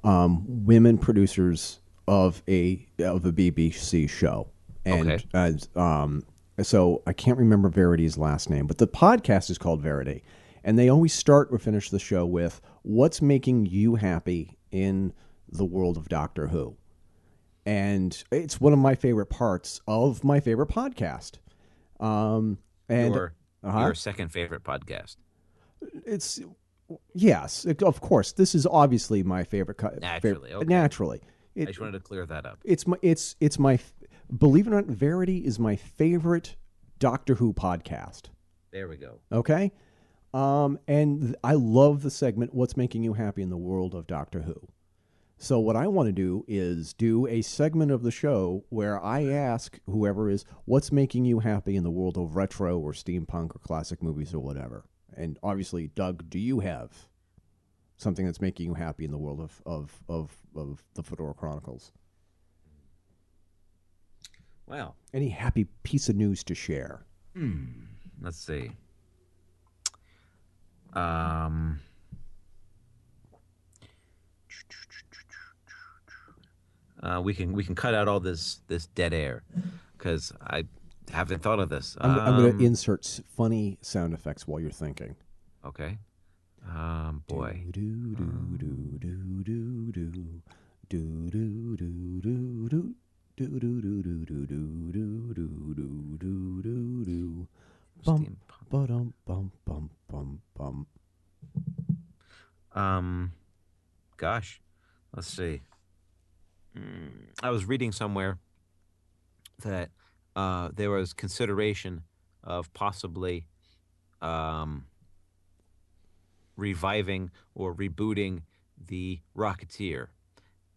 um, women producers of a of a BBC show. And Okay. as, um, so I can't remember Verity's last name, but the podcast is called Verity, and they always start or finish the show with "What's making you happy in the world of Doctor Who," and it's one of my favorite parts of my favorite podcast. Um, and your, uh-huh. your second favorite podcast. it's yes, of course. This is obviously my favorite. co- Naturally, fav- okay. naturally. I just wanted to clear that up. it's my it's it's my believe it or not, Verity is my favorite Doctor Who podcast. There we go. Okay, um, and th- I love the segment "What's making you happy in the world of Doctor Who." So what I want to do is do a segment of the show where I ask whoever is what's making you happy in the world of retro or steampunk or classic movies or whatever. And obviously, Doug, do you have something that's making you happy in the world of of of, of the Fedora Chronicles? Wow. Any happy piece of news to share? let's see. Um, uh, we can we can cut out all this this dead air because I haven't thought of this. I'm, I'm going Um, to insert funny sound effects while you're thinking. Okay. Um, boy. Do do do do do do do do do do do. Do do do do do do do do do do do do. Bum Steampunk. ba-dum bum bum bum bum. Um, gosh, let's see. Mm, I was reading somewhere that uh, there was consideration of possibly um, reviving or rebooting the Rocketeer.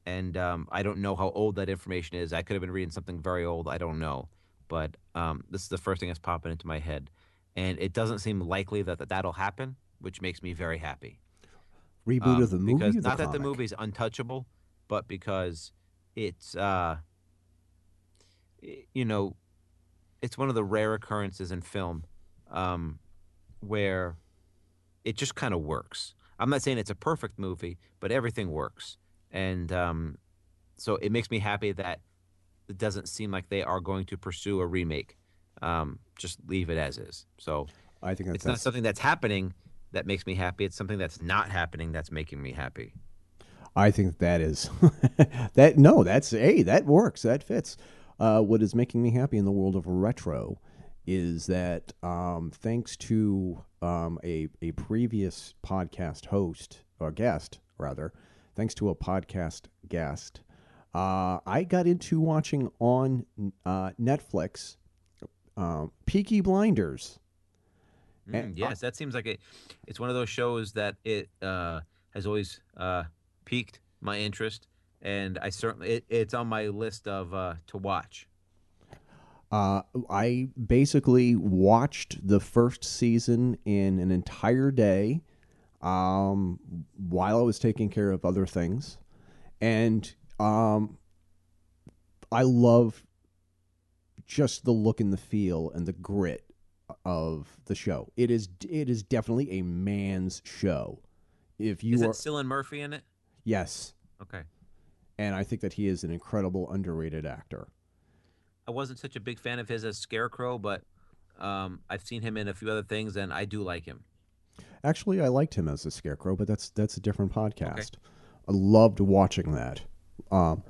And um, I don't know how old that information is. I could have been reading something very old. I don't know. But um, this is the first thing that's popping into my head. And it doesn't seem likely that, that that'll happen, which makes me very happy Reboot um, of the movie. because the not that the comic? movie's untouchable, but because it's uh, you know, it's one of the rare occurrences in film um, where it just kind of works. I'm not saying it's a perfect movie, but everything works, and um, so it makes me happy that it doesn't seem like they are going to pursue a remake. Um, just leave it as is. So I think it's not something that's happening that makes me happy. It's something that's not happening that's making me happy. I think that is that. No, that's hey, that works. That fits. Uh, what is making me happy in the world of retro is that um, thanks to um, a a previous podcast host or guest rather, thanks to a podcast guest, uh, I got into watching on uh, Netflix um, Peaky Blinders. And, Mm, yes, that seems like it. It's one of those shows that it uh, has always uh, piqued my interest, and I certainly it, it's on my list of uh, to watch. Uh, I basically watched the first season in an entire day um, while I was taking care of other things. And um, I love just the look and the feel and the grit of the show. It is it is definitely a man's show. If you Is are it Cillian Murphy in it? yes, Okay, and I think that he is an incredible underrated actor. I wasn't such a big fan of his as Scarecrow, but um, I've seen him in a few other things, and I do like him. Actually, I liked him as a scarecrow, but that's that's a different podcast. I loved watching that. Um,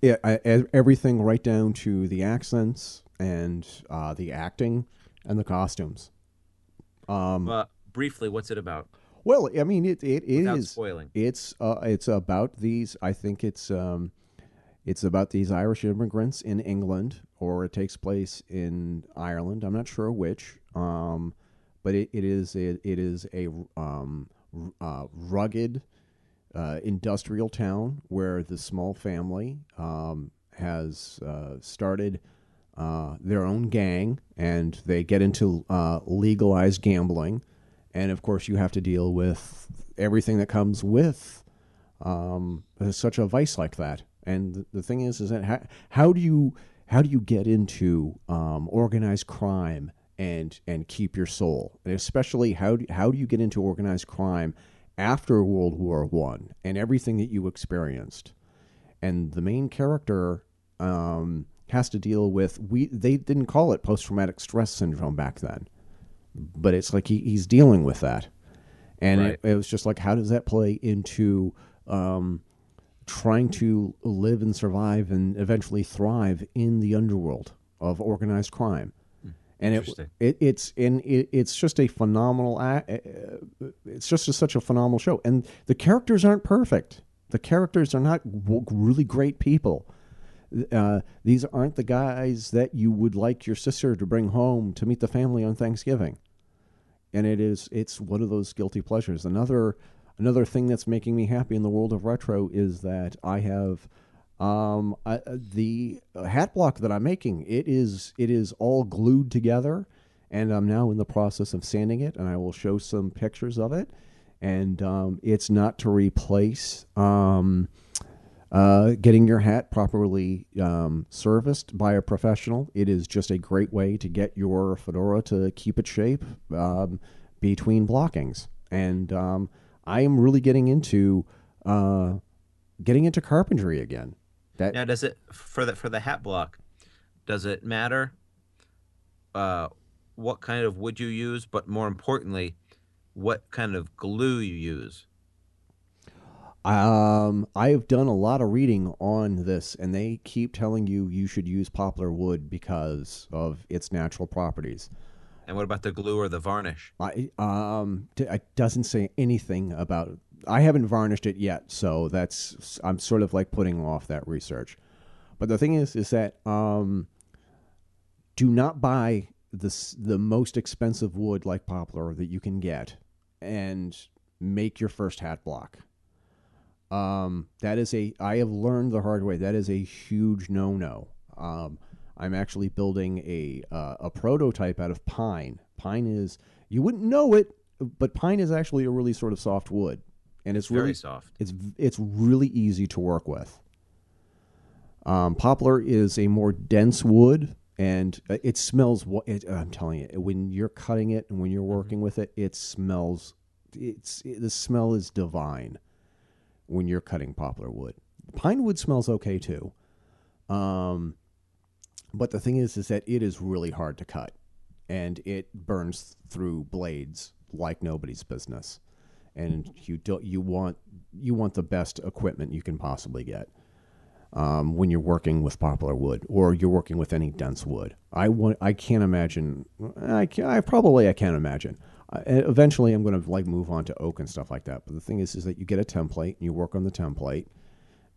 yeah, I, everything right down to the accents and uh, the acting and the costumes. Um, But briefly, what's it about? well, I mean, it it, it is spoiling. it's uh, it's about these. I think it's um, It's about these Irish immigrants in England, or it takes place in Ireland. I'm not sure which, um, but it, it is a, it is a um, uh, rugged uh, industrial town where the small family um, has uh, started uh, their own gang, and they get into uh, legalized gambling, and of course you have to deal with everything that comes with um, such a vice like that. And the thing is, is that how, how do you how do you get into um, organized crime and and keep your soul? And especially how do, how do you get into organized crime after World War One and everything that you experienced? And the main character um, has to deal with we they didn't call it post traumatic stress syndrome back then, but it's like he, he's dealing with that, and Right. it, it was just like how does that play into um, trying to live and survive and eventually thrive in the underworld of organized crime. And it, it it's in it, it's just a phenomenal it's just a, such a phenomenal show and the characters aren't perfect. The characters are not really great people. Uh, these aren't the guys that you would like your sister to bring home to meet the family on Thanksgiving and it is it's one of those guilty pleasures. Another another thing that's making me happy in the world of retro is that I have um, I, uh, the hat block that I'm making. It is it is all glued together, and I'm now in the process of sanding it, and I will show some pictures of it. And um, it's not to replace. Um, uh, getting your hat properly um, serviced by a professional. It is just a great way to get your fedora to keep its shape um, between blockings. And um, I am really getting into uh, getting into carpentry again. That Now, does it for the for the hat block? Does it matter uh, what kind of wood you use, but more importantly, what kind of glue you use? Um, I have done a lot of reading on this, and they keep telling you you should use poplar wood because of its natural properties. And what about the glue or the varnish? I um, t- it doesn't say anything about. I haven't varnished it yet, so that's I'm sort of like putting off that research. But the thing is, is that um, do not buy the the most expensive wood like poplar that you can get, and make your first hat block. Um, that is a I have learned the hard way. That is a huge no no. Um, I'm actually building a uh, a prototype out of pine. Pine is you wouldn't know it, but pine is actually a really sort of soft wood, and it's Very really soft. it's it's really easy to work with. Um, poplar is a more dense wood, and uh, it smells. It, I'm telling you, when you're cutting it and when you're working with it, it smells. It's it, the smell is divine when you're cutting poplar wood. Pine wood smells okay too, um, but the thing is, is that it is really hard to cut, and it burns through blades like nobody's business. And you don't you want you want the best equipment you can possibly get um, when you're working with poplar wood or you're working with any dense wood. I want, I can't imagine. I, can, I probably I can't imagine. Eventually, I'm going to like move on to oak and stuff like that. But the thing is, is that you get a template and you work on the template,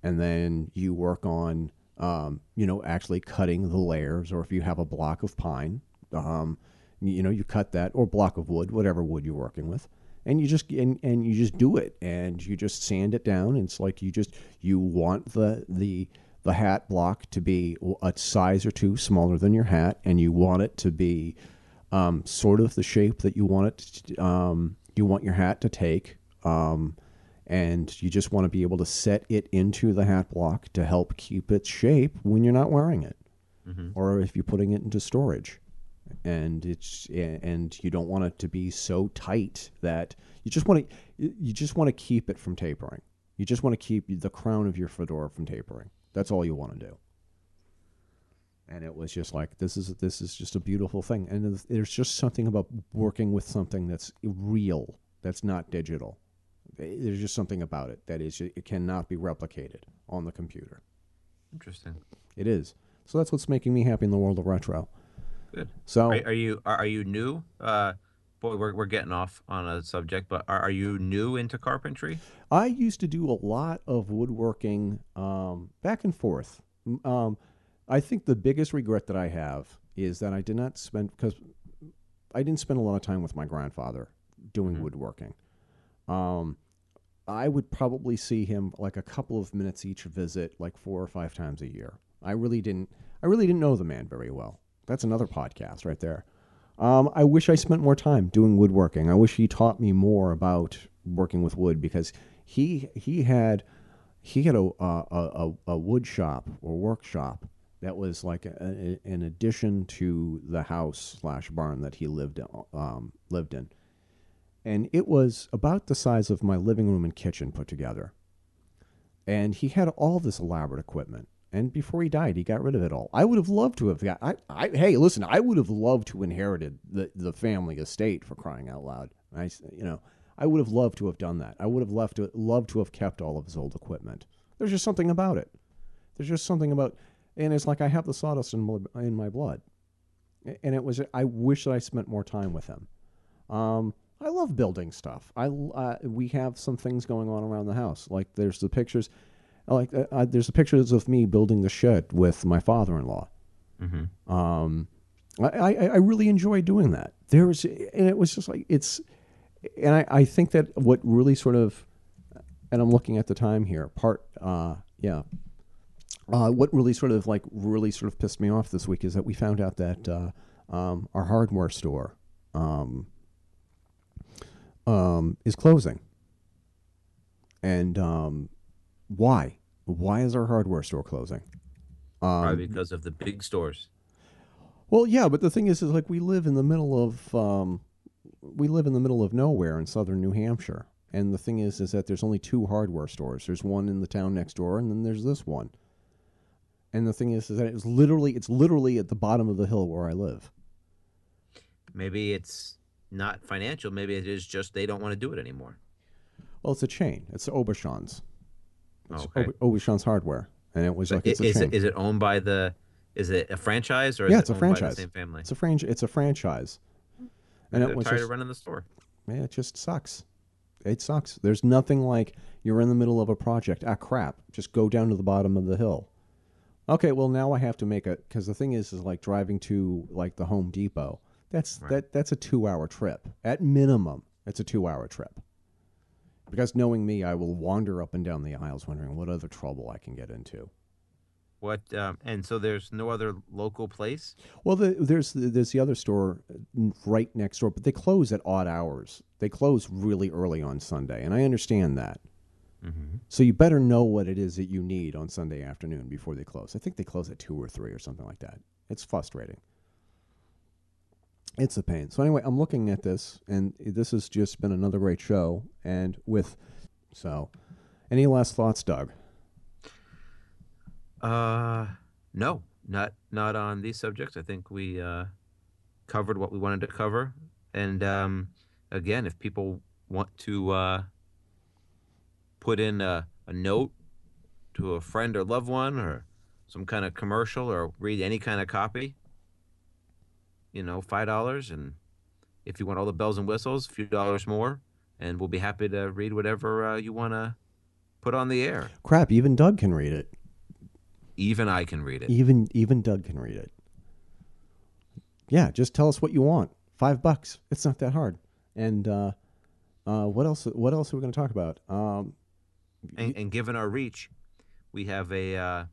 and then you work on, um, you know, actually cutting the layers. Or if you have a block of pine, um, you, know, you cut that or block of wood, whatever wood you're working with and you just and, and you just do it and you just sand it down it's like you just you want the the the hat block to be a size or two smaller than your hat and you want it to be um, sort of the shape that you want it to, um, you want your hat to take um, and you just want to be able to set it into the hat block to help keep its shape when you're not wearing it mm-hmm. or if you're putting it into storage and it's and you don't want it to be so tight that you just want to you just want to keep it from tapering. You just want to keep the crown of your fedora from tapering. That's all you want to do. And it was just like this is this is just a beautiful thing, and there's just something about working with something that's real, that's not digital. There's just something about it that is it cannot be replicated on the computer. Interesting. It is. So that's what's making me happy in the world of retro. Good. So Are, are you are, are you new uh, boy, we're we're getting off on a subject, but are, are you new into carpentry? I used to do a lot of woodworking um, back and forth. Um, I think the biggest regret that I have is that I did not spend because I didn't spend a lot of time with my grandfather doing Mhm. woodworking. Um, I would probably see him like a couple of minutes each visit, like four or five times a year. I really didn't. I really didn't know the man very well. That's another podcast right there. Um, I wish I spent more time doing woodworking. I wish he taught me more about working with wood because he he had he had a a, a, a wood shop or workshop that was like a, a, an addition to the house slash barn that he lived um, lived in, and it was about the size of my living room and kitchen put together. And he had all this elaborate equipment. And before he died, he got rid of it all. I would have loved to have got. I, I hey, listen, I would have loved to inherited the the family estate for crying out loud. I, you know, I would have loved to have done that. I would have loved to loved to have kept all of his old equipment. There's just something about it. There's just something about, and it's like I have the sawdust in my, in my blood, and it was. I wish that I spent more time with him. Um, I love building stuff. I uh, we have some things going on around the house. Like there's the pictures, like uh, uh, there's the pictures of me building the shed with my father-in-law. Mm-hmm. Um, I, I, I really enjoy doing that. There was, and it was just like it's, and I, I think that what really sort of, and I'm looking at the time here. Part, uh, yeah. Uh, what really sort of like really sort of pissed me off this week is that we found out that uh, um, our hardware store um, um, is closing. And um, why? Why is our hardware store closing? Um, Probably because of the big stores. well, yeah, but the thing is, is like we live in the middle of um, we live in the middle of nowhere in southern New Hampshire, and the thing is, is that there's only two hardware stores. There's one in the town next door, and then there's this one. And the thing is, is that it's literally it's literally at the bottom of the hill where I live. Maybe it's not financial. Maybe it is just they don't want to do it anymore. Well, it's a chain. It's Aubuchon's. It's Okay. Aubuchon's hardware, and it was like it's a is chain. it is it owned by the? Is it a franchise or is Yeah, it it's a owned by franchise. the same family? It's a franchise. It's a franchise, and They're it was tired just, of running the store. Man, it just sucks. It sucks. There's nothing like you're in the middle of a project. Ah, crap. Just go down to the bottom of the hill. Okay, well now I have to make a because the thing is, is like driving to like the Home Depot. That's Right. that that's a two hour trip at minimum. It's a two hour trip. Because knowing me, I will wander up and down the aisles wondering what other trouble I can get into. What? Um, and so there's no other local place. Well, the, there's there's the other store right next door, but they close at odd hours. They close really early on Sunday, and I understand that. Mm-hmm. So you better know what it is that you need on Sunday afternoon before they close. I think they close at two or three or something like that. It's frustrating. It's a pain. So anyway, I'm looking at this, and this has just been another great show. And with so, any last thoughts, Doug? Uh, no, not not on these subjects. I think we uh, covered what we wanted to cover. And um, again, if people want to uh, put in a, a note to a friend or loved one, or some kind of commercial, or read any kind of copy, you know, five dollars. And if you want all the bells and whistles, a few dollars more, and we'll be happy to read whatever uh, you want to put on the air. Crap, even Doug can read it. Even I can read it. Even even Doug can read it. Yeah, just tell us what you want. Five bucks. It's not that hard. And uh, uh, what else? What else are we going to talk about? Um, and, and given our reach, we have a. Uh,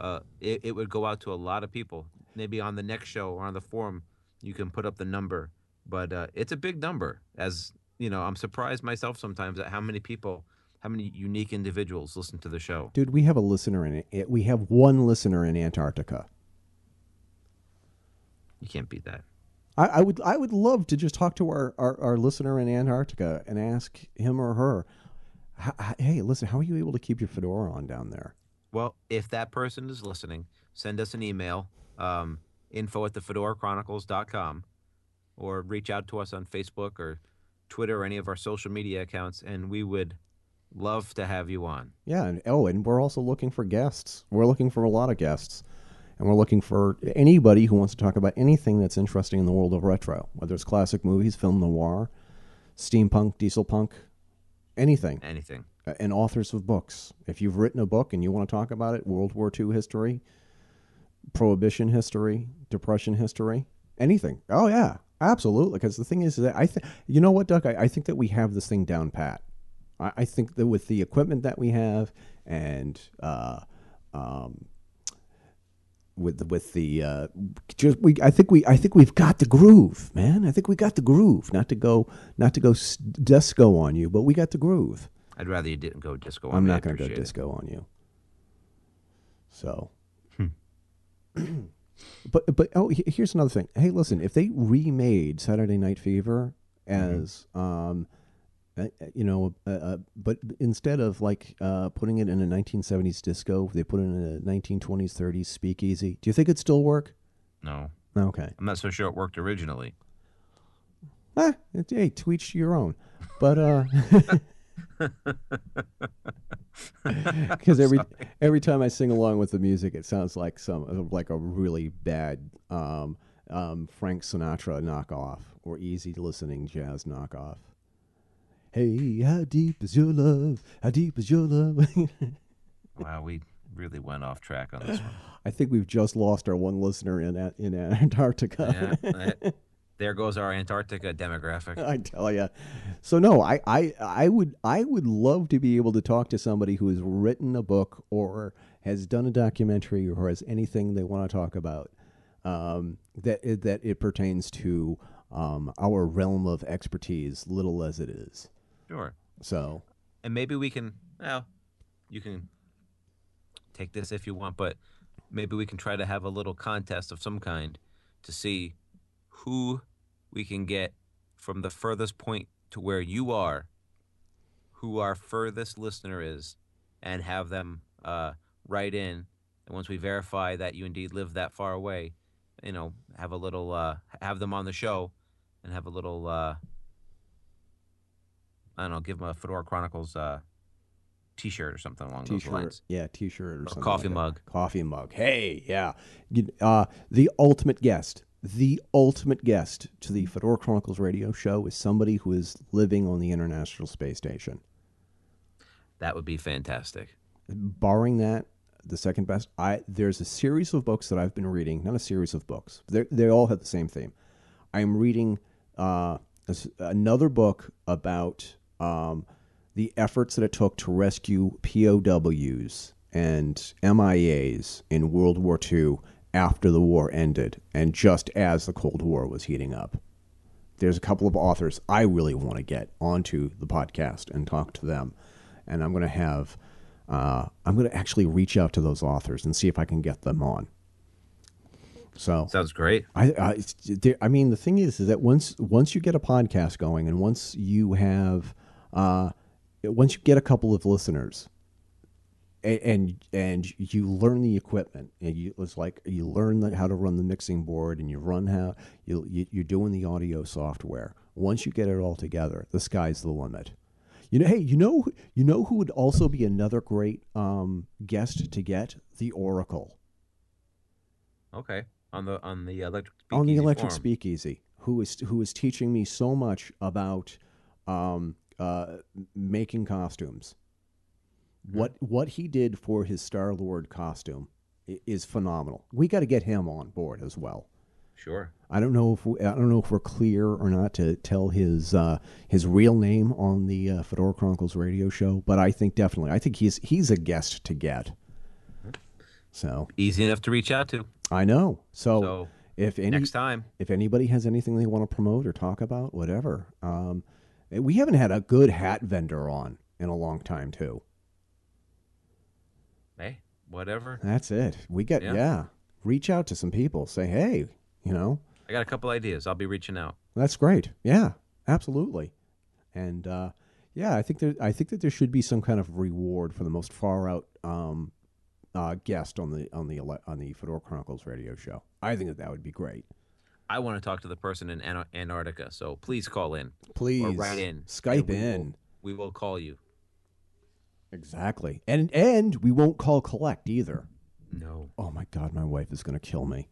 uh, it, it would go out to a lot of people. Maybe on the next show or on the forum, you can put up the number. But uh, it's a big number. As you know, I'm surprised myself sometimes at how many people, how many unique individuals listen to the show. dude, we have a listener in it. We have one listener in Antarctica. You can't beat that. I, I would I would love to just talk to our, our, our listener in Antarctica and ask him or her, "H- h- hey, listen, how are you able to keep your fedora on down there? Well, if that person is listening, send us an email, um, info at the thefedorachronicles.com, or reach out to us on Facebook or Twitter or any of our social media accounts, and we would love to have you on. Yeah, and oh, and we're also looking for guests. We're looking for a lot of guests. and we're looking for anybody who wants to talk about anything that's interesting in the world of retro, whether it's classic movies, film noir, steampunk, diesel punk, anything, Anything. and authors of books. If you've written a book and you want to talk about it, World War II history, Prohibition history, Depression history, anything. Oh yeah, absolutely. Because the thing is that I think you know what, Doug. I, I think that we have this thing down pat. I, I think that with the equipment that we have and uh, um, with the, with the uh, just we I think we I think we've got the groove, man. I think we got the groove. Not to go not to go s- disco on you, but we got the groove. I'd rather you didn't go disco. on I'm not going to go appreciate it. disco on you. So. but but oh, here's another thing. Hey, listen, if they remade Saturday Night Fever Mm-hmm. as um, uh, uh, you know, uh, uh, but instead of like uh, putting it in a 1970s disco, they put it in a 1920s 30s speakeasy. Do you think it'd still work? No, Okay. I'm not so sure it worked originally. It, hey, to each your own. But uh, because every every time I sing along with the music, it sounds like some like a really bad um, um, Frank Sinatra knockoff or easy listening jazz knockoff. Hey, how deep is your love? How deep is your love? Wow, we really went off track on this one. I think we've just lost our one listener in in Antarctica. Yeah, there goes our Antarctica demographic. I tell you. So no, I, I I would I would love to be able to talk to somebody who has written a book or has done a documentary or has anything they want to talk about um, that it, that it pertains to um, our realm of expertise, little as it is. Sure. So and maybe we can well you can take this if you want but maybe we can try to have a little contest of some kind to see who we can get from the furthest point to where you are who our furthest listener is and have them uh, write in and once we verify that you indeed live that far away you know have a little uh, have them on the show and have a little uh, I don't know, give them a Fedora Chronicles uh, T-shirt or something along those t-shirt, lines. yeah, t-shirt or, something coffee like that. mug. coffee mug. Hey, yeah, uh, the ultimate guest. The ultimate guest to the Fedora Chronicles radio show is somebody who is living on the International Space Station. That would be fantastic. barring that, the second best. I there's a series of books that I've been reading. Not a series of books. They they all have the same theme. I am reading uh, another book about um, the efforts that it took to rescue POWs and MIAs in World War II after the war ended, and just as the Cold War was heating up there's a couple of authors I really want to get onto the podcast and talk to them, and I'm going to have uh, I'm going to actually reach out to those authors and see if I can get them on. So Sounds great. I I, I mean the thing is is that once once you get a podcast going and once you have uh, once you get a couple of listeners and and, you learn the equipment. And you it's like you learn the, how to run the mixing board and you run how you, you you're doing the audio software. Once you get it all together the sky's the limit. You know hey you know you know who would also be another great um, guest to get? The oracle. Okay. On the on the electric on the speakeasy electric forum. speakeasy who is who is teaching me so much about um, uh, making costumes what what he did for his star lord costume is phenomenal we got to get him on board as well Sure. I don't know if we, I don't know if we're clear or not to tell his uh, his real name on the uh, Fedora Chronicles radio show, but I think definitely I think he's he's a guest to get. So Easy enough to reach out to. I know. So, So if any next time. if anybody has anything they want to promote or talk about, whatever. Um, we haven't had a good hat vendor on in a long time too. Hey, whatever. That's it. We get yeah. Yeah. Reach out to some people. Say hey, you know, I got a couple ideas. I'll be reaching out. That's great. Yeah, absolutely. And uh, yeah, I think there, I think that there should be some kind of reward for the most far out um, uh, guest on the on the on the Fedora Chronicles radio show. I think that that would be great. I want to talk to the person in Antarctica, so please call in Please or write in. Skype we in. Will, we will call you. Exactly. And and we won't call collect either. No. Oh my God, my wife is going to kill me.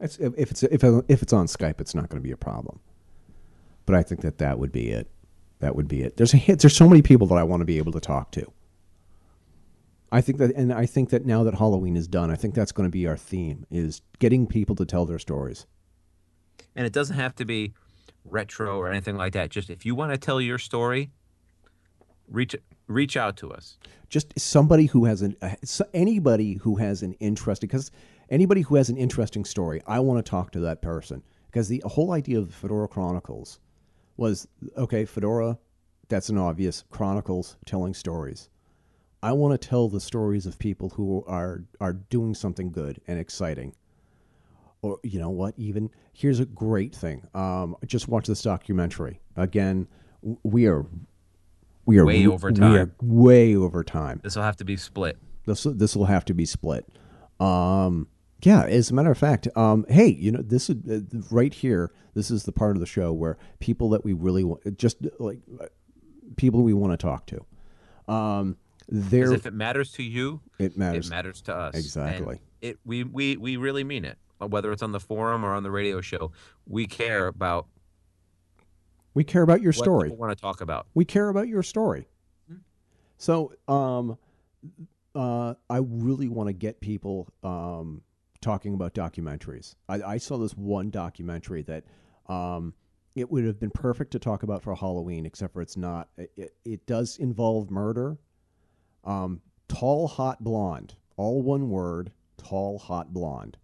It's, if it's if if it's on Skype, it's not going to be a problem. But I think that that would be it. That would be it. There's a hit. there's so many people that I want to be able to talk to. I think that, and I think that now that Halloween is done, I think that's going to be our theme: is getting people to tell their stories. And it doesn't have to be retro or anything like that. Just if you want to tell your story, reach reach out to us. Just somebody who has an uh, anybody who has an interest because anybody who has an interesting story, I want to talk to that person because the whole idea of the Fedora Chronicles was okay. Fedora, that's an obvious Chronicles telling stories. I want to tell the stories of people who are are doing something good and exciting. Or you know what? Even here's a great thing. Um, just watch this documentary again. We are we are Way over We time. are way over time. This will have to be split. This this will have to be split. Um, yeah, as a matter of fact, um, hey, you know, this is uh, right here. This is the part of the show where people that we really want, just like people we want to talk to. Um, there, if it matters to you, it matters. it matters to us. Exactly. And it we, we we really mean it. Whether it's on the forum or on the radio show, we care about we care about your what story. want to talk about. We care about your story. Hmm. So, um, uh, I really want to get people um, talking about documentaries. I, I saw this one documentary that um, it would have been perfect to talk about for Halloween, except for it's not. It, it, it does involve murder. Um, tall, hot blonde, all one word. Tall, hot blonde.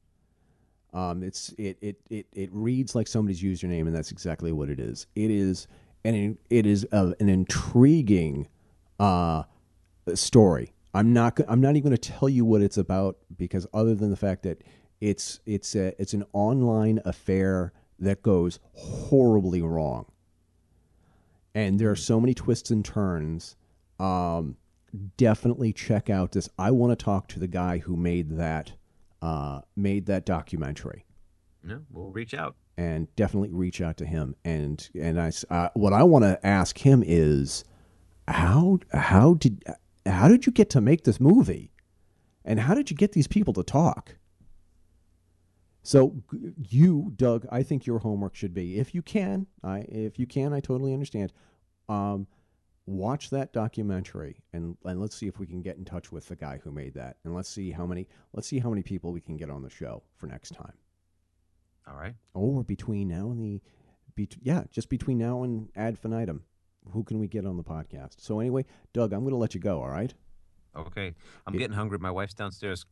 Um, it's it, it it it reads like somebody's username, and that's exactly what it is. It is and it is a, an intriguing uh, story. I'm not I'm not even going to tell you what it's about because other than the fact that it's it's a, it's an online affair that goes horribly wrong, and there are so many twists and turns. Um, definitely check out this. I want to talk to the guy who made that uh, made that documentary No, we'll reach out. and definitely reach out to him. And and I uh, what I want to ask him is how how did how did you get to make this movie, and how did you get these people to talk? So you, Doug, I think your homework should be if you can. I if you can, I totally understand. Um, watch that documentary and and let's see if we can get in touch with the guy who made that, and let's see how many let's see how many people we can get on the show for next time All right. or between now and the bet- yeah just between now and ad finitum who can we get on the podcast so anyway doug i'm going to let you go all right Okay. I'm It- getting hungry. My wife's downstairs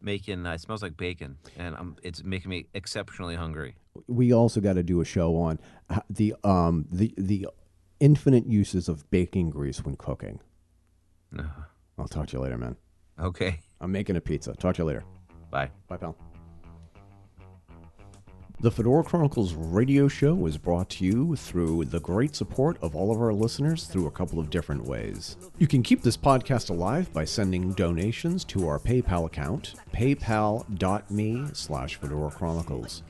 making. Uh, it smells like bacon, and I'm. It's making me exceptionally hungry. we also got to do a show on the um the the infinite uses of bacon grease when cooking Ugh. i'll talk to you later man Okay. i'm making a pizza talk to you later Bye. bye pal The Fedora Chronicles radio show is brought to you through the great support of all of our listeners through a couple of different ways. You can keep this podcast alive by sending donations to our PayPal account, paypal.me slash Fedora Chronicles.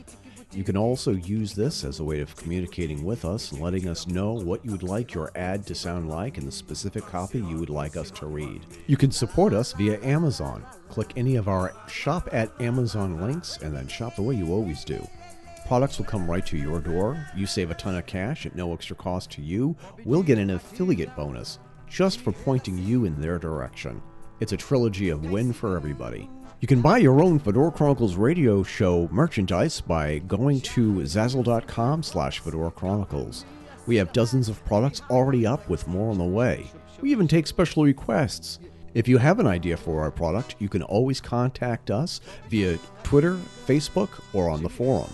You can also use this as a way of communicating with us and letting us know what you would like your ad to sound like and the specific copy you would like us to read. You can support us via Amazon. Click any of our Shop at Amazon links and then shop the way you always do. Products will come right to your door. You save a ton of cash at no extra cost to you. We'll get an affiliate bonus just for pointing you in their direction. It's a trilogy of win for everybody. You can buy your own Fedora Chronicles radio show merchandise by going to Zazzle.com slash Fedora Chronicles. We have dozens of products already up with more on the way. We even take special requests. If you have an idea for our product, you can always contact us via Twitter, Facebook, or on the forum.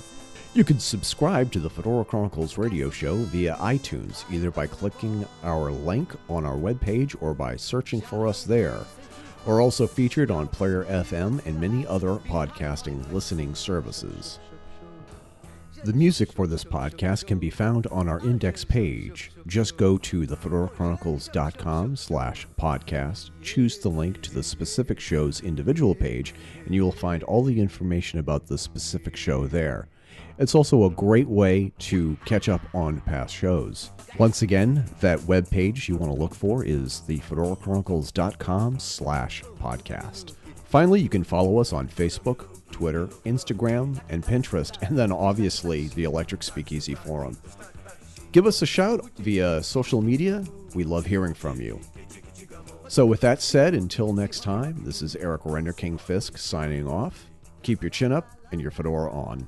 You can subscribe to the Fedora Chronicles radio show via iTunes, either by clicking our link on our webpage or by searching for us there. We're also featured on Player FM and many other podcasting listening services. The music for this podcast can be found on our index page. Just go to thefedorachronicles.com slash podcast, choose the link to the specific show's individual page, and you will find all the information about the specific show there. It's also a great way to catch up on past shows. Once again, that web page you want to look for is thefedorachronicles.com slash podcast. Finally, you can follow us on Facebook, Twitter, Instagram, and Pinterest, and then obviously the Electric Speakeasy Forum. Give us a shout via social media. We love hearing from you. So, with that said, until next time, this is Eric Renderking Fisk signing off. Keep your chin up and your fedora on.